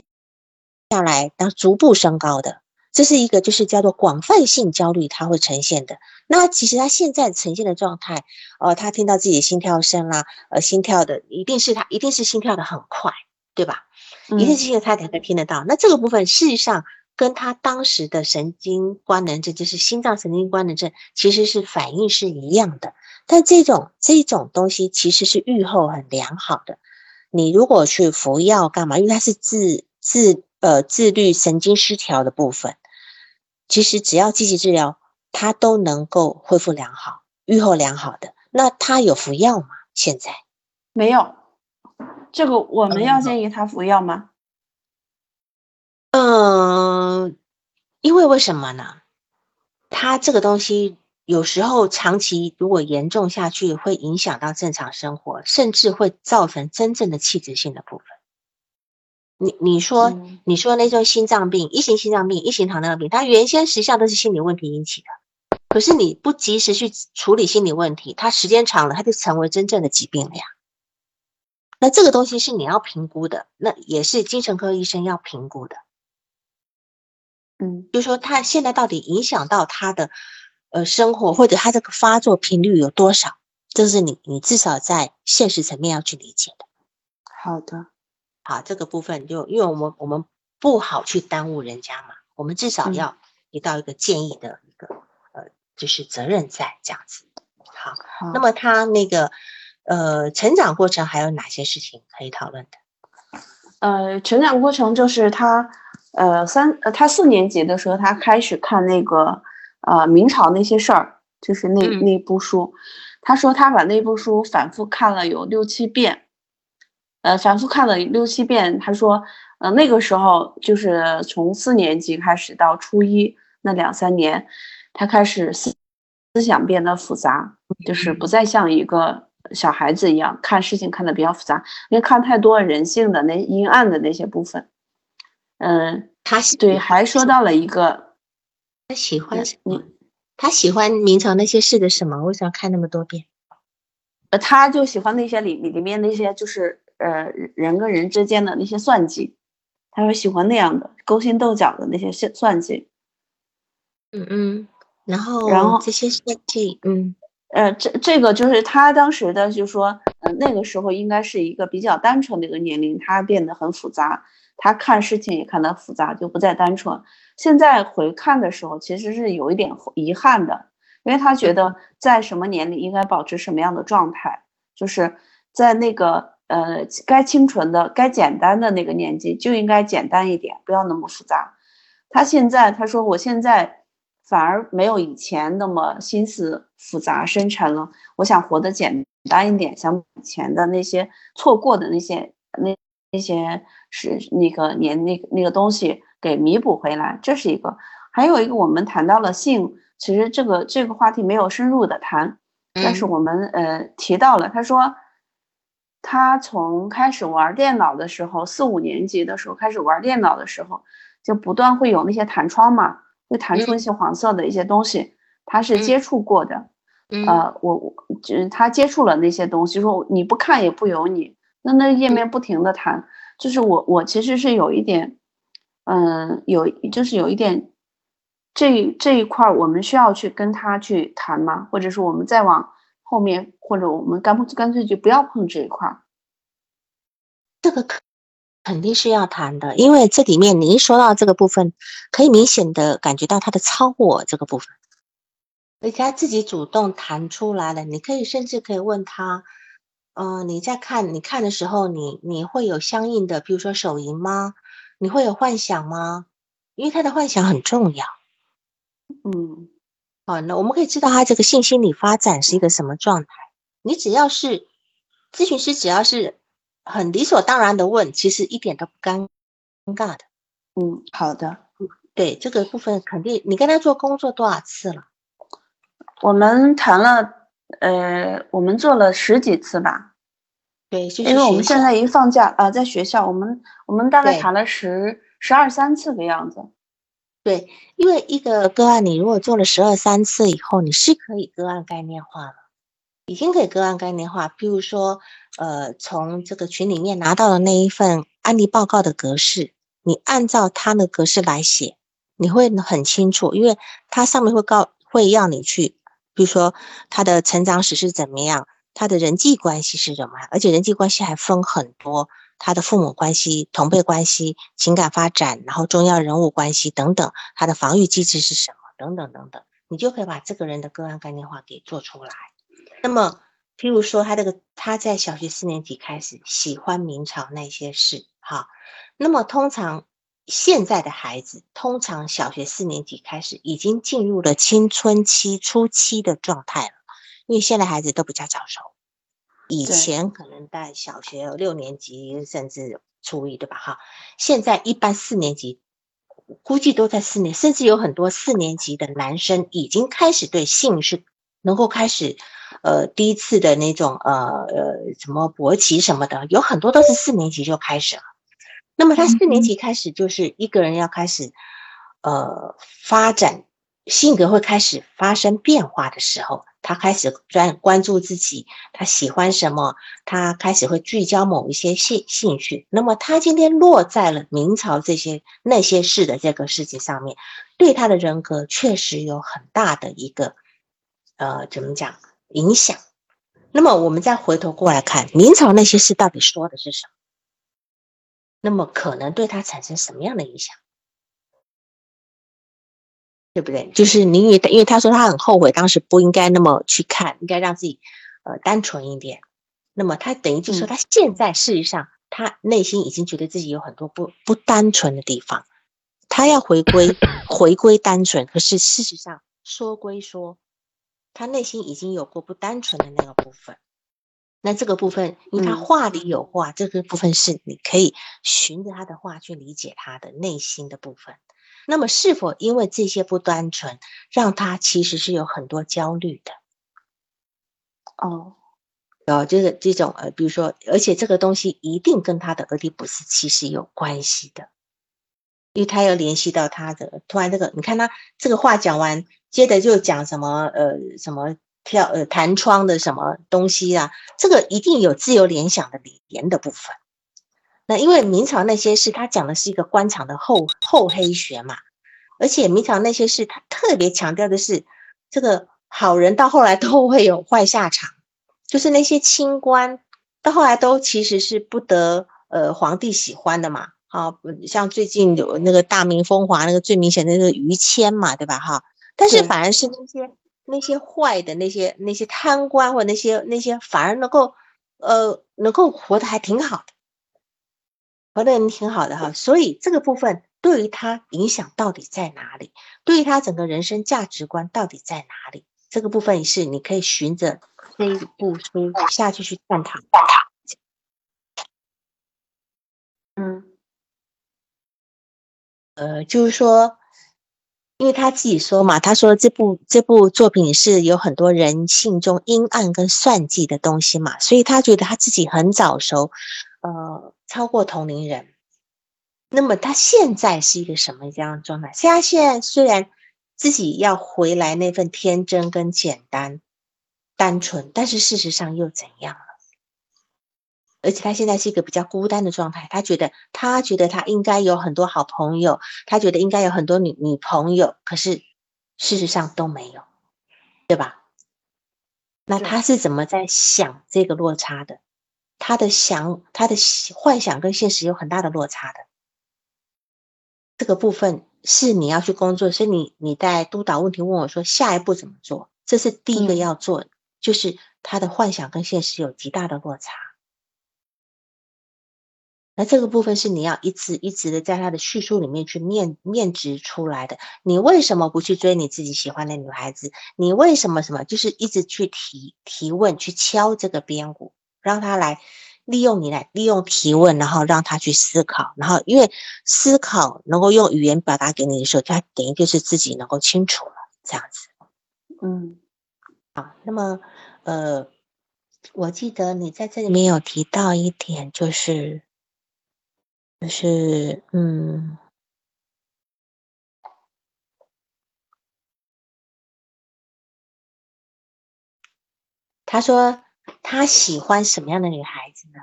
A: 下来，然后逐步升高的，这是一个就是叫做广泛性焦虑，它会呈现的。那其实他现在呈现的状态，呃，他听到自己的心跳声啦，呃，心跳的一定是他一定是心跳的很快，对吧？一定是因为他才能听得到。那这个部分事实上跟他当时的神经官能症，就是心脏神经官能症，其实是反应是一样的。但这种这种东西其实是愈后很良好的。你如果去服药干嘛？因为它是自自。呃，自律神经失调的部分，其实只要积极治疗，他都能够恢复良好、愈后良好的。那他有服药吗？现在
B: 没有，这个我们要建议他服药吗？
A: 嗯，因为为什么呢？他这个东西有时候长期如果严重下去，会影响到正常生活，甚至会造成真正的器质性的部分。你你说你说那种心脏病，一型心脏病，一型糖尿病，它原先实际上都是心理问题引起的，可是你不及时去处理心理问题，它时间长了，它就成为真正的疾病了呀。那这个东西是你要评估的，那也是精神科医生要评估的。
B: 嗯，
A: 就说他现在到底影响到他的呃生活，或者他这个发作频率有多少，这是你你至少在现实层面要去理解的。
B: 好的。
A: 好，这个部分就因为我们我们不好去耽误人家嘛，我们至少要提到一个建议的一个呃，就是责任在这样子。好，那么他那个呃成长过程还有哪些事情可以讨论的？
B: 呃，成长过程就是他呃三呃他四年级的时候，他开始看那个呃明朝那些事儿，就是那那部书。他说他把那部书反复看了有六七遍。呃，反复看了六七遍。他说，呃，那个时候就是从四年级开始到初一那两三年，他开始思思想变得复杂，就是不再像一个小孩子一样看事情看得比较复杂，因为看太多人性的那阴暗的那些部分。嗯，
A: 他
B: 对还说到了一个，
A: 他喜欢你，他喜欢明朝那些事的什么？为什么看那么多遍？
B: 呃，他就喜欢那些里里面那些就是。呃，人跟人之间的那些算计，他说喜欢那样的勾心斗角的那些算算计。
A: 嗯嗯，然后
B: 然后
A: 这些算计，嗯
B: 呃，这这个就是他当时的就说，呃，那个时候应该是一个比较单纯的一个年龄，他变得很复杂，他看事情也看得复杂，就不再单纯。现在回看的时候，其实是有一点遗憾的，因为他觉得在什么年龄应该保持什么样的状态，就是在那个。呃，该清纯的、该简单的那个年纪就应该简单一点，不要那么复杂。他现在他说，我现在反而没有以前那么心思复杂深沉了。我想活得简单一点，想以前的那些错过的那些那那些是那个年那个那个东西给弥补回来。这是一个，还有一个我们谈到了性，其实这个这个话题没有深入的谈，但是我们呃提到了，他说。他从开始玩电脑的时候，四五年级的时候开始玩电脑的时候，就不断会有那些弹窗嘛，会弹出一些黄色的一些东西。他是接触过的，呃，我我就是他接触了那些东西，说你不看也不由你。那那页面不停的弹，就是我我其实是有一点，嗯，有就是有一点，这这一块我们需要去跟他去谈吗？或者是我们再往。后面或者我们干不干脆就不要碰这一块儿，
A: 这个可肯定是要谈的，因为这里面你一说到这个部分，可以明显的感觉到他的超我这个部分，而且他自己主动谈出来了。你可以甚至可以问他，嗯，你在看你看的时候，你你会有相应的，比如说手淫吗？你会有幻想吗？因为他的幻想很重要。
B: 嗯，
A: 好，那我们可以知道他这个性心理发展是一个什么状态。你只要是咨询师，只要是。很理所当然的问，其实一点都不尴尴尬的。
B: 嗯，好的。
A: 对这个部分，肯定你跟他做工作多少次了？
B: 我们谈了，呃，我们做了十几次吧。
A: 对，
B: 因为我们现在一放假啊，在学校，我们我们大概谈了十十二三次的样子。
A: 对，因为一个个案，你如果做了十二三次以后，你是可以个案概念化了。已经可以个案概念化，譬如说，呃，从这个群里面拿到的那一份案例报告的格式，你按照它的格式来写，你会很清楚，因为它上面会告，会要你去，比如说他的成长史是怎么样，他的人际关系是什么，而且人际关系还分很多，他的父母关系、同辈关系、情感发展，然后重要人物关系等等，他的防御机制是什么，等等等等，你就可以把这个人的个案概念化给做出来。那么，譬如说，他这个他在小学四年级开始喜欢明朝那些事，哈。那么，通常现在的孩子，通常小学四年级开始已经进入了青春期初期的状态了，因为现在孩子都比较早熟，以前可能在小学六年级甚至初一，对吧？哈，现在一般四年级估计都在四年，甚至有很多四年级的男生已经开始对性是能够开始。呃，第一次的那种呃呃什么勃起什么的，有很多都是四年级就开始了。那么他四年级开始就是一个人要开始呃发展性格会开始发生变化的时候，他开始专关注自己，他喜欢什么，他开始会聚焦某一些兴兴趣。那么他今天落在了明朝这些那些事的这个事情上面，对他的人格确实有很大的一个呃怎么讲？影响，那么我们再回头过来看明朝那些事到底说的是什么？那么可能对他产生什么样的影响？对不对？就是你因为因为他说他很后悔当时不应该那么去看，应该让自己呃单纯一点。那么他等于就说他现在事实上他内心已经觉得自己有很多不不单纯的地方，他要回归回归单纯。可是事实上说归说。他内心已经有过不单纯的那个部分，那这个部分，因为他话里有话，这个部分是你可以循着他的话去理解他的内心的部分。那么，是否因为这些不单纯，让他其实是有很多焦虑的？
B: 哦，
A: 哦，就是这种呃，比如说，而且这个东西一定跟他的俄狄浦斯其实有关系的，因为他要联系到他的突然这个，你看他这个话讲完。接着就讲什么呃什么跳呃弹窗的什么东西啊，这个一定有自由联想的语言的部分。那因为明朝那些事，他讲的是一个官场的厚厚黑学嘛，而且明朝那些事，他特别强调的是这个好人到后来都会有坏下场，就是那些清官到后来都其实是不得呃皇帝喜欢的嘛。啊，像最近有那个大明风华那个最明显的那个于谦嘛，对吧？哈。但是反而是那些那些坏的那些那些贪官或那些那些反而能够呃能够活得还挺好的，活得挺好的哈。所以这个部分对于他影响到底在哪里？对于他整个人生价值观到底在哪里？这个部分是你可以循着这一部书下去去探讨。嗯，呃，就是说。因为他自己说嘛，他说这部这部作品是有很多人性中阴暗跟算计的东西嘛，所以他觉得他自己很早熟，呃，超过同龄人。那么他现在是一个什么样的状态？他现在虽然自己要回来那份天真跟简单、单纯，但是事实上又怎样？而且他现在是一个比较孤单的状态，他觉得他觉得他应该有很多好朋友，他觉得应该有很多女女朋友，可是事实上都没有，对吧？那他是怎么在想这个落差的？他的想他的幻想跟现实有很大的落差的。这个部分是你要去工作，所以你你在督导问题问我说下一步怎么做，这是第一个要做，就是他的幻想跟现实有极大的落差。那这个部分是你要一直一直的在他的叙述里面去面面值出来的。你为什么不去追你自己喜欢的女孩子？你为什么什么？就是一直去提提问，去敲这个边鼓，让他来利用你来利用提问，然后让他去思考。然后因为思考能够用语言表达给你的时候，他等于就是自己能够清楚了这样子。
B: 嗯，
A: 好，那么呃，我记得你在这里面有提到一点，就是就。是，嗯，他说他喜欢什么样的女孩子呢？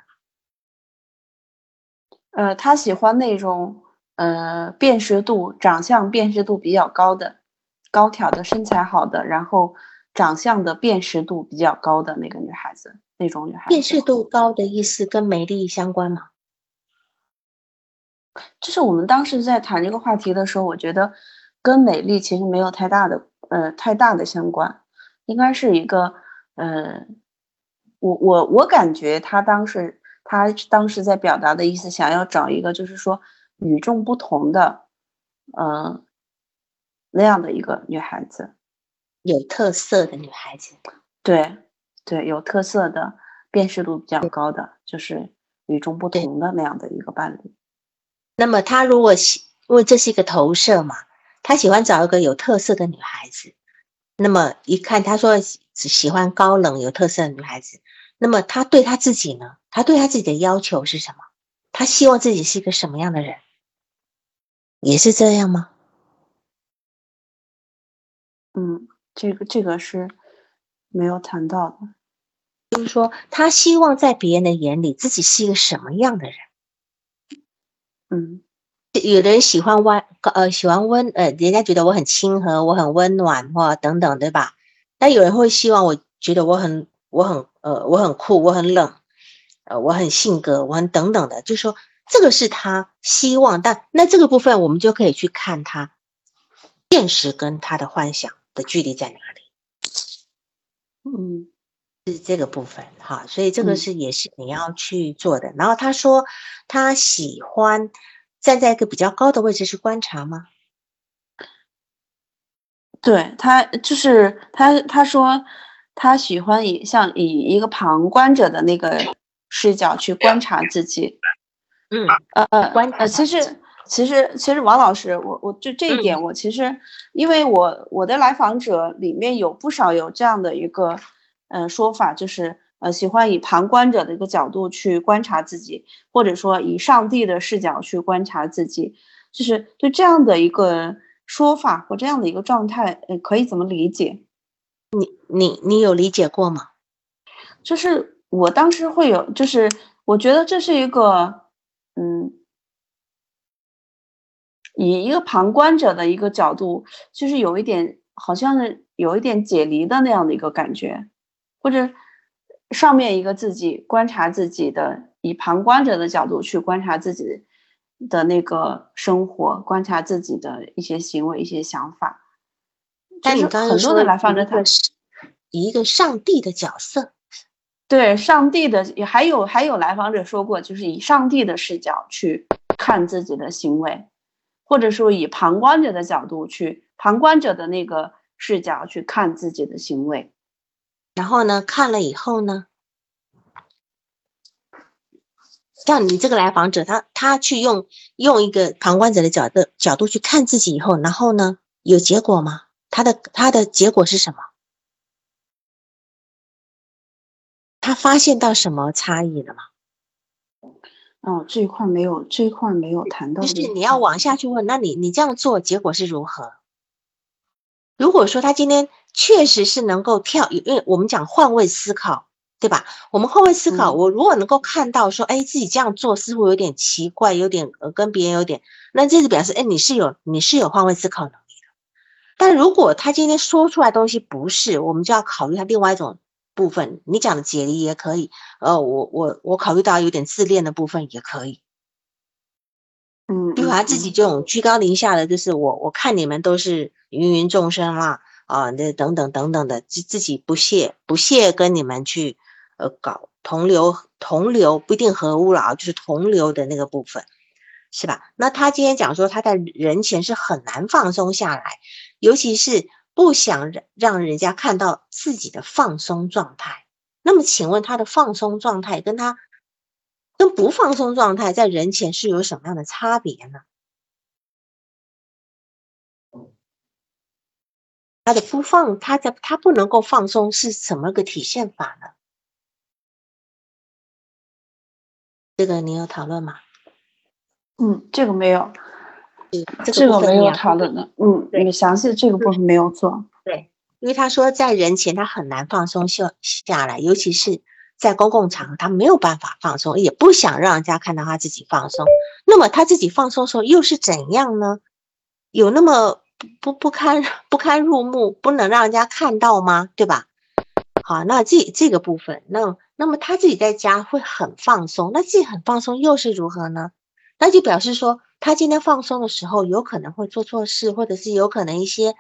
B: 呃，他喜欢那种呃辨识度、长相辨识度比较高的、高挑的、身材好的，然后长相的辨识度比较高的那个女孩子，那种女孩子。
A: 辨识度高的意思跟美丽相关吗？
B: 就是我们当时在谈这个话题的时候，我觉得跟美丽其实没有太大的呃太大的相关，应该是一个呃，我我我感觉他当时他当时在表达的意思，想要找一个就是说与众不同的，嗯，那样的一个女孩子，
A: 有特色的女孩子，
B: 对对，有特色的，辨识度比较高的，就是与众不同的那样的一个伴侣。
A: 那么他如果喜，因为这是一个投射嘛，他喜欢找一个有特色的女孩子。那么一看，他说只喜欢高冷有特色的女孩子。那么他对他自己呢？他对他自己的要求是什么？他希望自己是一个什么样的人？也是这样吗？
B: 嗯，这个这个是没有谈到的。
A: 就是说，他希望在别人的眼里，自己是一个什么样的人？
B: 嗯，
A: 有的人喜欢温，呃，喜欢温，呃，人家觉得我很亲和，我很温暖，或等等，对吧？那有人会希望我觉得我很，我很，呃，我很酷，我很冷，呃，我很性格，我很等等的，就说这个是他希望，但那这个部分我们就可以去看他现实跟他的幻想的距离在哪里。嗯。是这个部分哈，所以这个是也是你要去做的。然后他说他喜欢站在一个比较高的位置去观察吗？
B: 对他就是他他说他喜欢以像以一个旁观者的那个视角去观察自己。
A: 嗯
B: 呃呃观呃其实其实其实王老师我我就这一点我其实因为我我的来访者里面有不少有这样的一个。嗯，说法就是呃，喜欢以旁观者的一个角度去观察自己，或者说以上帝的视角去观察自己，就是对这样的一个说法或这样的一个状态，呃，可以怎么理解？
A: 你你你有理解过吗？
B: 就是我当时会有，就是我觉得这是一个，嗯，以一个旁观者的一个角度，就是有一点好像是有一点解离的那样的一个感觉。或者上面一个自己观察自己的，以旁观者的角度去观察自己的那个生活，观察自己的一些行为、一些想法。
A: 但你刚刚
B: 说的来访者他
A: 是以一个上帝的角色，
B: 对上帝的，也还有还有来访者说过，就是以上帝的视角去看自己的行为，或者说以旁观者的角度去旁观者的那个视角去看自己的行为。
A: 然后呢？看了以后呢？像你这个来访者，他他去用用一个旁观者的角度角度去看自己以后，然后呢，有结果吗？他的他的结果是什么？他发现到什么差异了吗？
B: 哦，这一块没有，这一块没有谈到。
A: 就是你要往下去问，那你你这样做结果是如何？如果说他今天。确实是能够跳，因为我们讲换位思考，对吧？我们换位思考，我如果能够看到说，哎，自己这样做似乎有点奇怪，有点呃跟别人有点，那这是表示，哎，你是有你是有换位思考的。但如果他今天说出来东西不是，我们就要考虑他另外一种部分，你讲的解离也可以。呃，我我我考虑到有点自恋的部分也可以。
B: 嗯，
A: 就他自己这种居高临下的，就是我我看你们都是芸芸众生啦，啊，那等等等等的，自自己不屑不屑跟你们去呃搞同流同流，不一定合污了啊，就是同流的那个部分，是吧？那他今天讲说他在人前是很难放松下来，尤其是不想让让人家看到自己的放松状态。那么请问他的放松状态跟他？跟不放松状态在人前是有什么样的差别呢？他的不放，他在他不能够放松是什么个体现法呢？这个你有讨论吗？
B: 嗯，这个没有，
A: 这
B: 个没有讨论的。嗯，你详细的这个部分没有做。
A: 对，因为他说在人前他很难放松下下来，尤其是。在公共场合，他没有办法放松，也不想让人家看到他自己放松。那么他自己放松时候又是怎样呢？有那么不不堪不堪入目，不能让人家看到吗？对吧？好，那这这个部分，那那么他自己在家会很放松，那自己很放松又是如何呢？那就表示说，他今天放松的时候，有可能会做错事，或者是有可能一些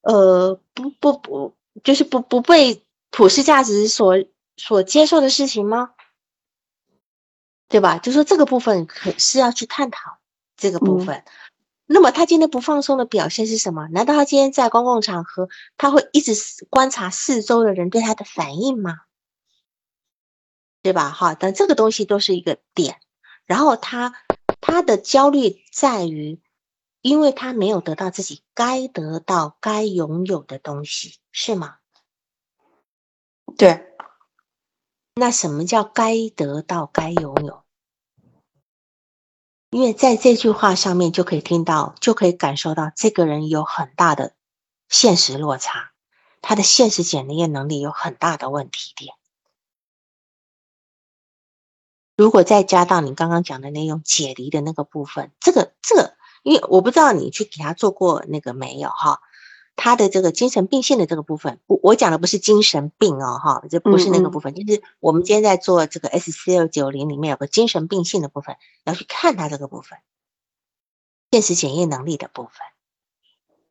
A: 呃不不不，就是不不被普世价值所。所接受的事情吗？对吧？就说这个部分可是要去探讨这个部分。那么他今天不放松的表现是什么？难道他今天在公共场合他会一直观察四周的人对他的反应吗？对吧？哈，但这个东西都是一个点。然后他他的焦虑在于，因为他没有得到自己该得到、该拥有的东西，是吗？
B: 对。
A: 那什么叫该得到、该拥有？因为在这句话上面就可以听到，就可以感受到这个人有很大的现实落差，他的现实检验能力有很大的问题点。如果再加到你刚刚讲的那种解离的那个部分，这个这个，因为我不知道你去给他做过那个没有哈。他的这个精神病性的这个部分，我我讲的不是精神病哦，哈，这不是那个部分，就是我们今天在做这个 S C L 九零里面有个精神病性的部分，要去看他这个部分，现实检验能力的部分，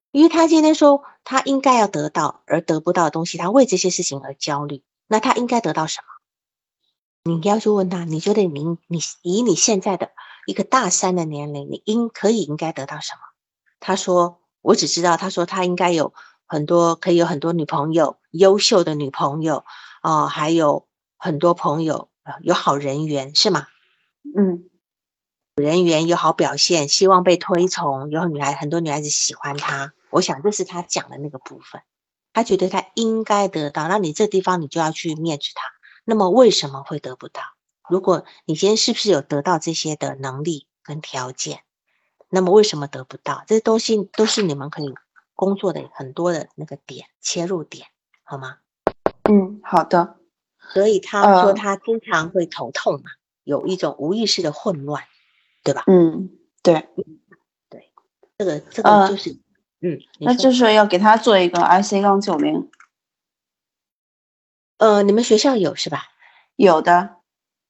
A: 因为他今天说他应该要得到而得不到的东西，他为这些事情而焦虑，那他应该得到什么？你要去问他，你觉得你你以你现在的一个大三的年龄，你应可以应该得到什么？他说。我只知道，他说他应该有很多，可以有很多女朋友，优秀的女朋友啊，还有很多朋友有好人缘，是吗？
B: 嗯，
A: 人缘有好表现，希望被推崇，有女孩很多女孩子喜欢他。我想这是他讲的那个部分，他觉得他应该得到。那你这地方你就要去面试他。那么为什么会得不到？如果你今天是不是有得到这些的能力跟条件？那么为什么得不到？这些东西都是你们可以工作的很多的那个点切入点，好吗？
B: 嗯，好的。
A: 所以他说他经常会头痛嘛，有一种无意识的混乱，对吧？
B: 嗯，对，
A: 对，这个这个就是，嗯，
B: 那就是要给他做一个 IC 杠九零。
A: 呃，你们学校有是吧？
B: 有的。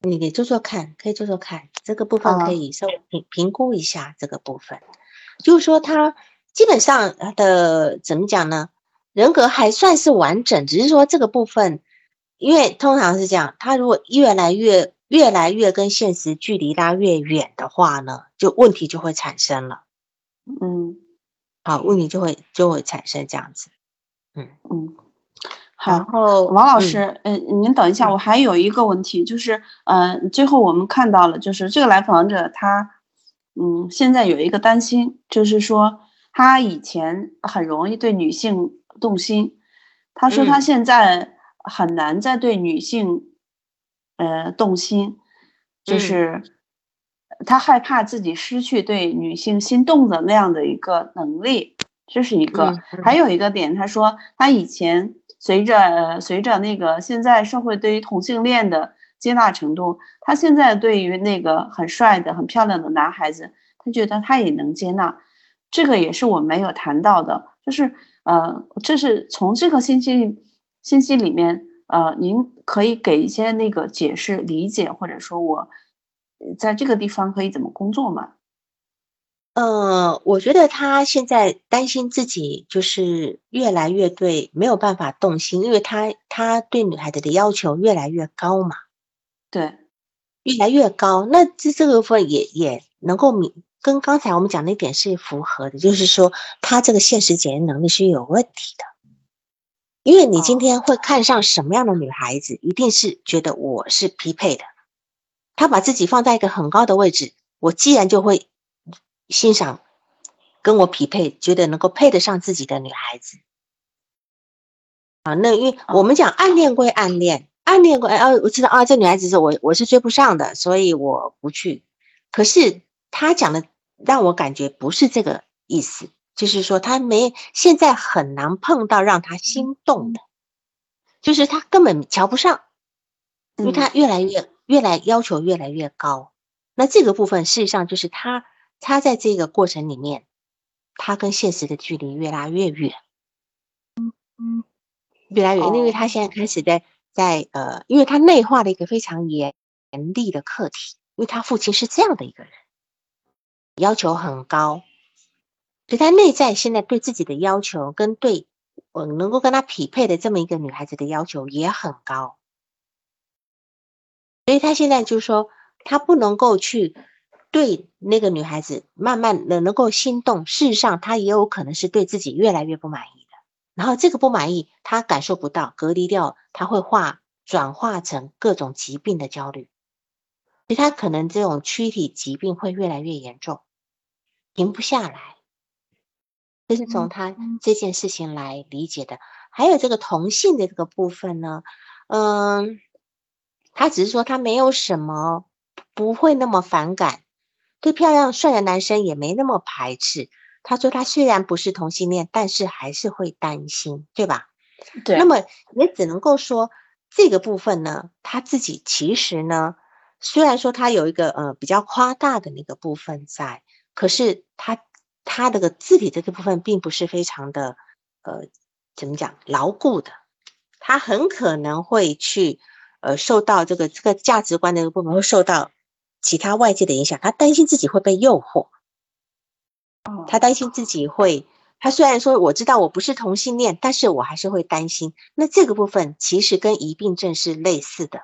A: 你你做做看，可以做做看，这个部分可以稍微评评估一下这个部分。就是说，他基本上他的怎么讲呢？人格还算是完整，只是说这个部分，因为通常是这样，他如果越来越越来越跟现实距离拉越远的话呢，就问题就会产生了。
B: 嗯，
A: 好，问题就会就会产生这样子。
B: 嗯嗯。好，王老师，嗯，您等一下，我还有一个问题，就是，嗯，最后我们看到了，就是这个来访者他，嗯，现在有一个担心，就是说他以前很容易对女性动心，他说他现在很难再对女性，呃，动心，就是他害怕自己失去对女性心动的那样的一个能力，这是一个，还有一个点，他说他以前。随着随着那个现在社会对于同性恋的接纳程度，他现在对于那个很帅的、很漂亮的男孩子，他觉得他也能接纳。这个也是我没有谈到的，就是呃，这是从这个信息信息里面
C: 呃，您可以给一些那个解释、理解，或者说我在这个地方可以怎么工作吗？
A: 呃，我觉得他现在担心自己就是越来越对没有办法动心，因为他他对女孩子的要求越来越高嘛，
C: 对，
A: 越来越高。那这这个部分也也能够明跟刚才我们讲那点是符合的，就是说他这个现实检验能力是有问题的。因为你今天会看上什么样的女孩子，一定是觉得我是匹配的。他把自己放在一个很高的位置，我既然就会欣赏跟我匹配、觉得能够配得上自己的女孩子。啊，那因为我们讲暗恋归暗恋，暗恋归啊，我知道啊，这女孩子是我我是追不上的，所以我不去。可是他讲的让我感觉不是这个意思。就是说，他没现在很难碰到让他心动的，就是他根本瞧不上，因为他越来越越来要求越来越高。那这个部分事实上就是他他在这个过程里面，他跟现实的距离越拉越远，嗯嗯，越来越，因为他现在开始在在呃，因为他内化了一个非常严严厉的课题，因为他父亲是这样的一个人，要求很高。所以他内在现在对自己的要求，跟对我能够跟他匹配的这么一个女孩子的要求也很高，所以他现在就是说，他不能够去对那个女孩子慢慢的能够心动。事实上，他也有可能是对自己越来越不满意的。然后这个不满意，他感受不到，隔离掉，他会化转化成各种疾病的焦虑，所以他可能这种躯体疾病会越来越严重，停不下来。这是从他这件事情来理解的，还有这个同性的这个部分呢，嗯，他只是说他没有什么，不会那么反感，对漂亮帅的男生也没那么排斥。他说他虽然不是同性恋，但是还是会担心，对吧？
C: 对。
A: 那么也只能够说这个部分呢，他自己其实呢，虽然说他有一个呃比较夸大的那个部分在，可是他。他这个字体这个部分并不是非常的，呃，怎么讲牢固的，他很可能会去，呃，受到这个这个价值观的一个部分会受到其他外界的影响，他担心自己会被诱惑，他担心自己会，他虽然说我知道我不是同性恋，但是我还是会担心。那这个部分其实跟疑病症是类似的，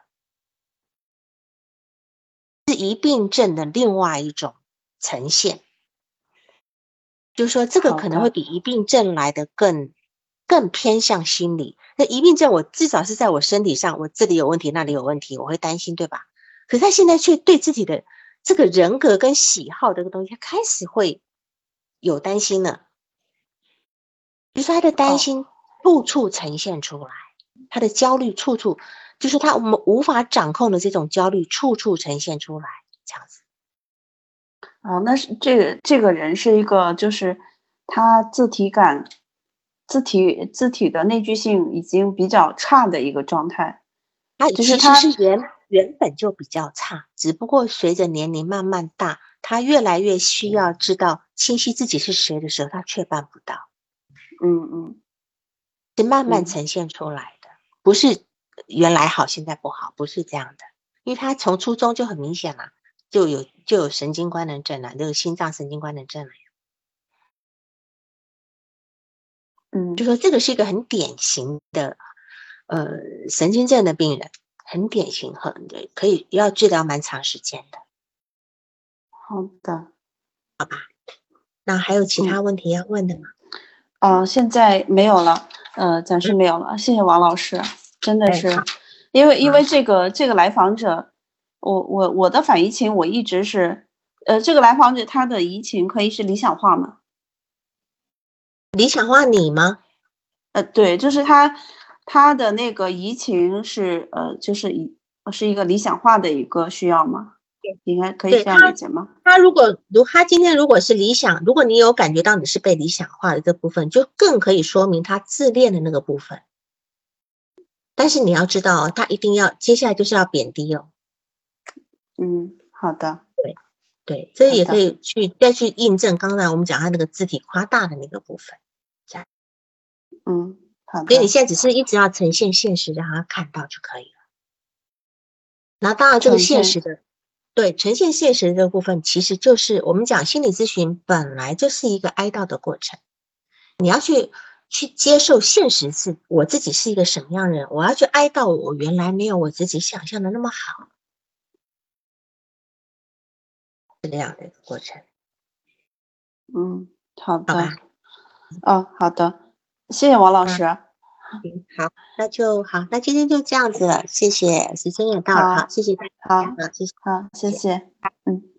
A: 是疑病症的另外一种呈现。就是说，这个可能会比疑病症来的更更偏向心理。那疑病症，我至少是在我身体上，我这里有问题，那里有问题，我会担心，对吧？可是他现在却对自己的这个人格跟喜好这个东西，他开始会有担心了。比如说，他的担心处处呈现出来，他的焦虑处处，就是他我们无法掌控的这种焦虑处处呈现出来，这样子。
C: 哦，那是这个这个人是一个，就是他自体感、自体自体的内聚性已经比较差的一个状态。
A: 他就是他是原原本就比较差，只不过随着年龄慢慢大，他越来越需要知道清晰自己是谁的时候，他却办不到。
C: 嗯嗯，
A: 是慢慢呈现出来的，不是原来好现在不好，不是这样的，因为他从初中就很明显了。就有就有神经官能症了，就有心脏神经官能症了。
C: 嗯，
A: 就说这个是一个很典型的呃神经症的病人，很典型，很可以要治疗蛮长时间的。
C: 好的，
A: 好吧。那还有其他问题要问的吗？
C: 啊，现在没有了，呃，暂时没有了。谢谢王老师，真的是，因为因为这个这个来访者。我我我的反移情我一直是，呃，这个来访者他的移情可以是理想化吗？
A: 理想化你吗？
C: 呃，对，就是他他的那个移情是呃，就是一是一个理想化的一个需要吗？对应该可以这样理解吗？
A: 他如果如他今天如果是理想，如果你有感觉到你是被理想化的这部分，就更可以说明他自恋的那个部分。但是你要知道，他一定要接下来就是要贬低哦。
C: 嗯，好的，
A: 对，对，这也可以去再去印证刚才我们讲他那个字体夸大的那个部分，
C: 嗯，好
A: 所以你现在只是一直要呈现现实，让他看到就可以了。那当然，这个现实的，对呈现现实的这个部分，其实就是我们讲心理咨询本来就是一个哀悼的过程。你要去去接受现实，是我自己是一个什么样的人，我要去哀悼我原来没有我自己想象的那么好，是这样的一个过程。
C: 嗯，好的。
A: 好吧。
C: 哦，好的，谢谢王老师。
A: 嗯，好，那就好，那今天就这样子了，谢谢，时间也到了，好，谢谢大家，
C: 好，
A: 好，谢谢，
C: 好，谢谢，嗯。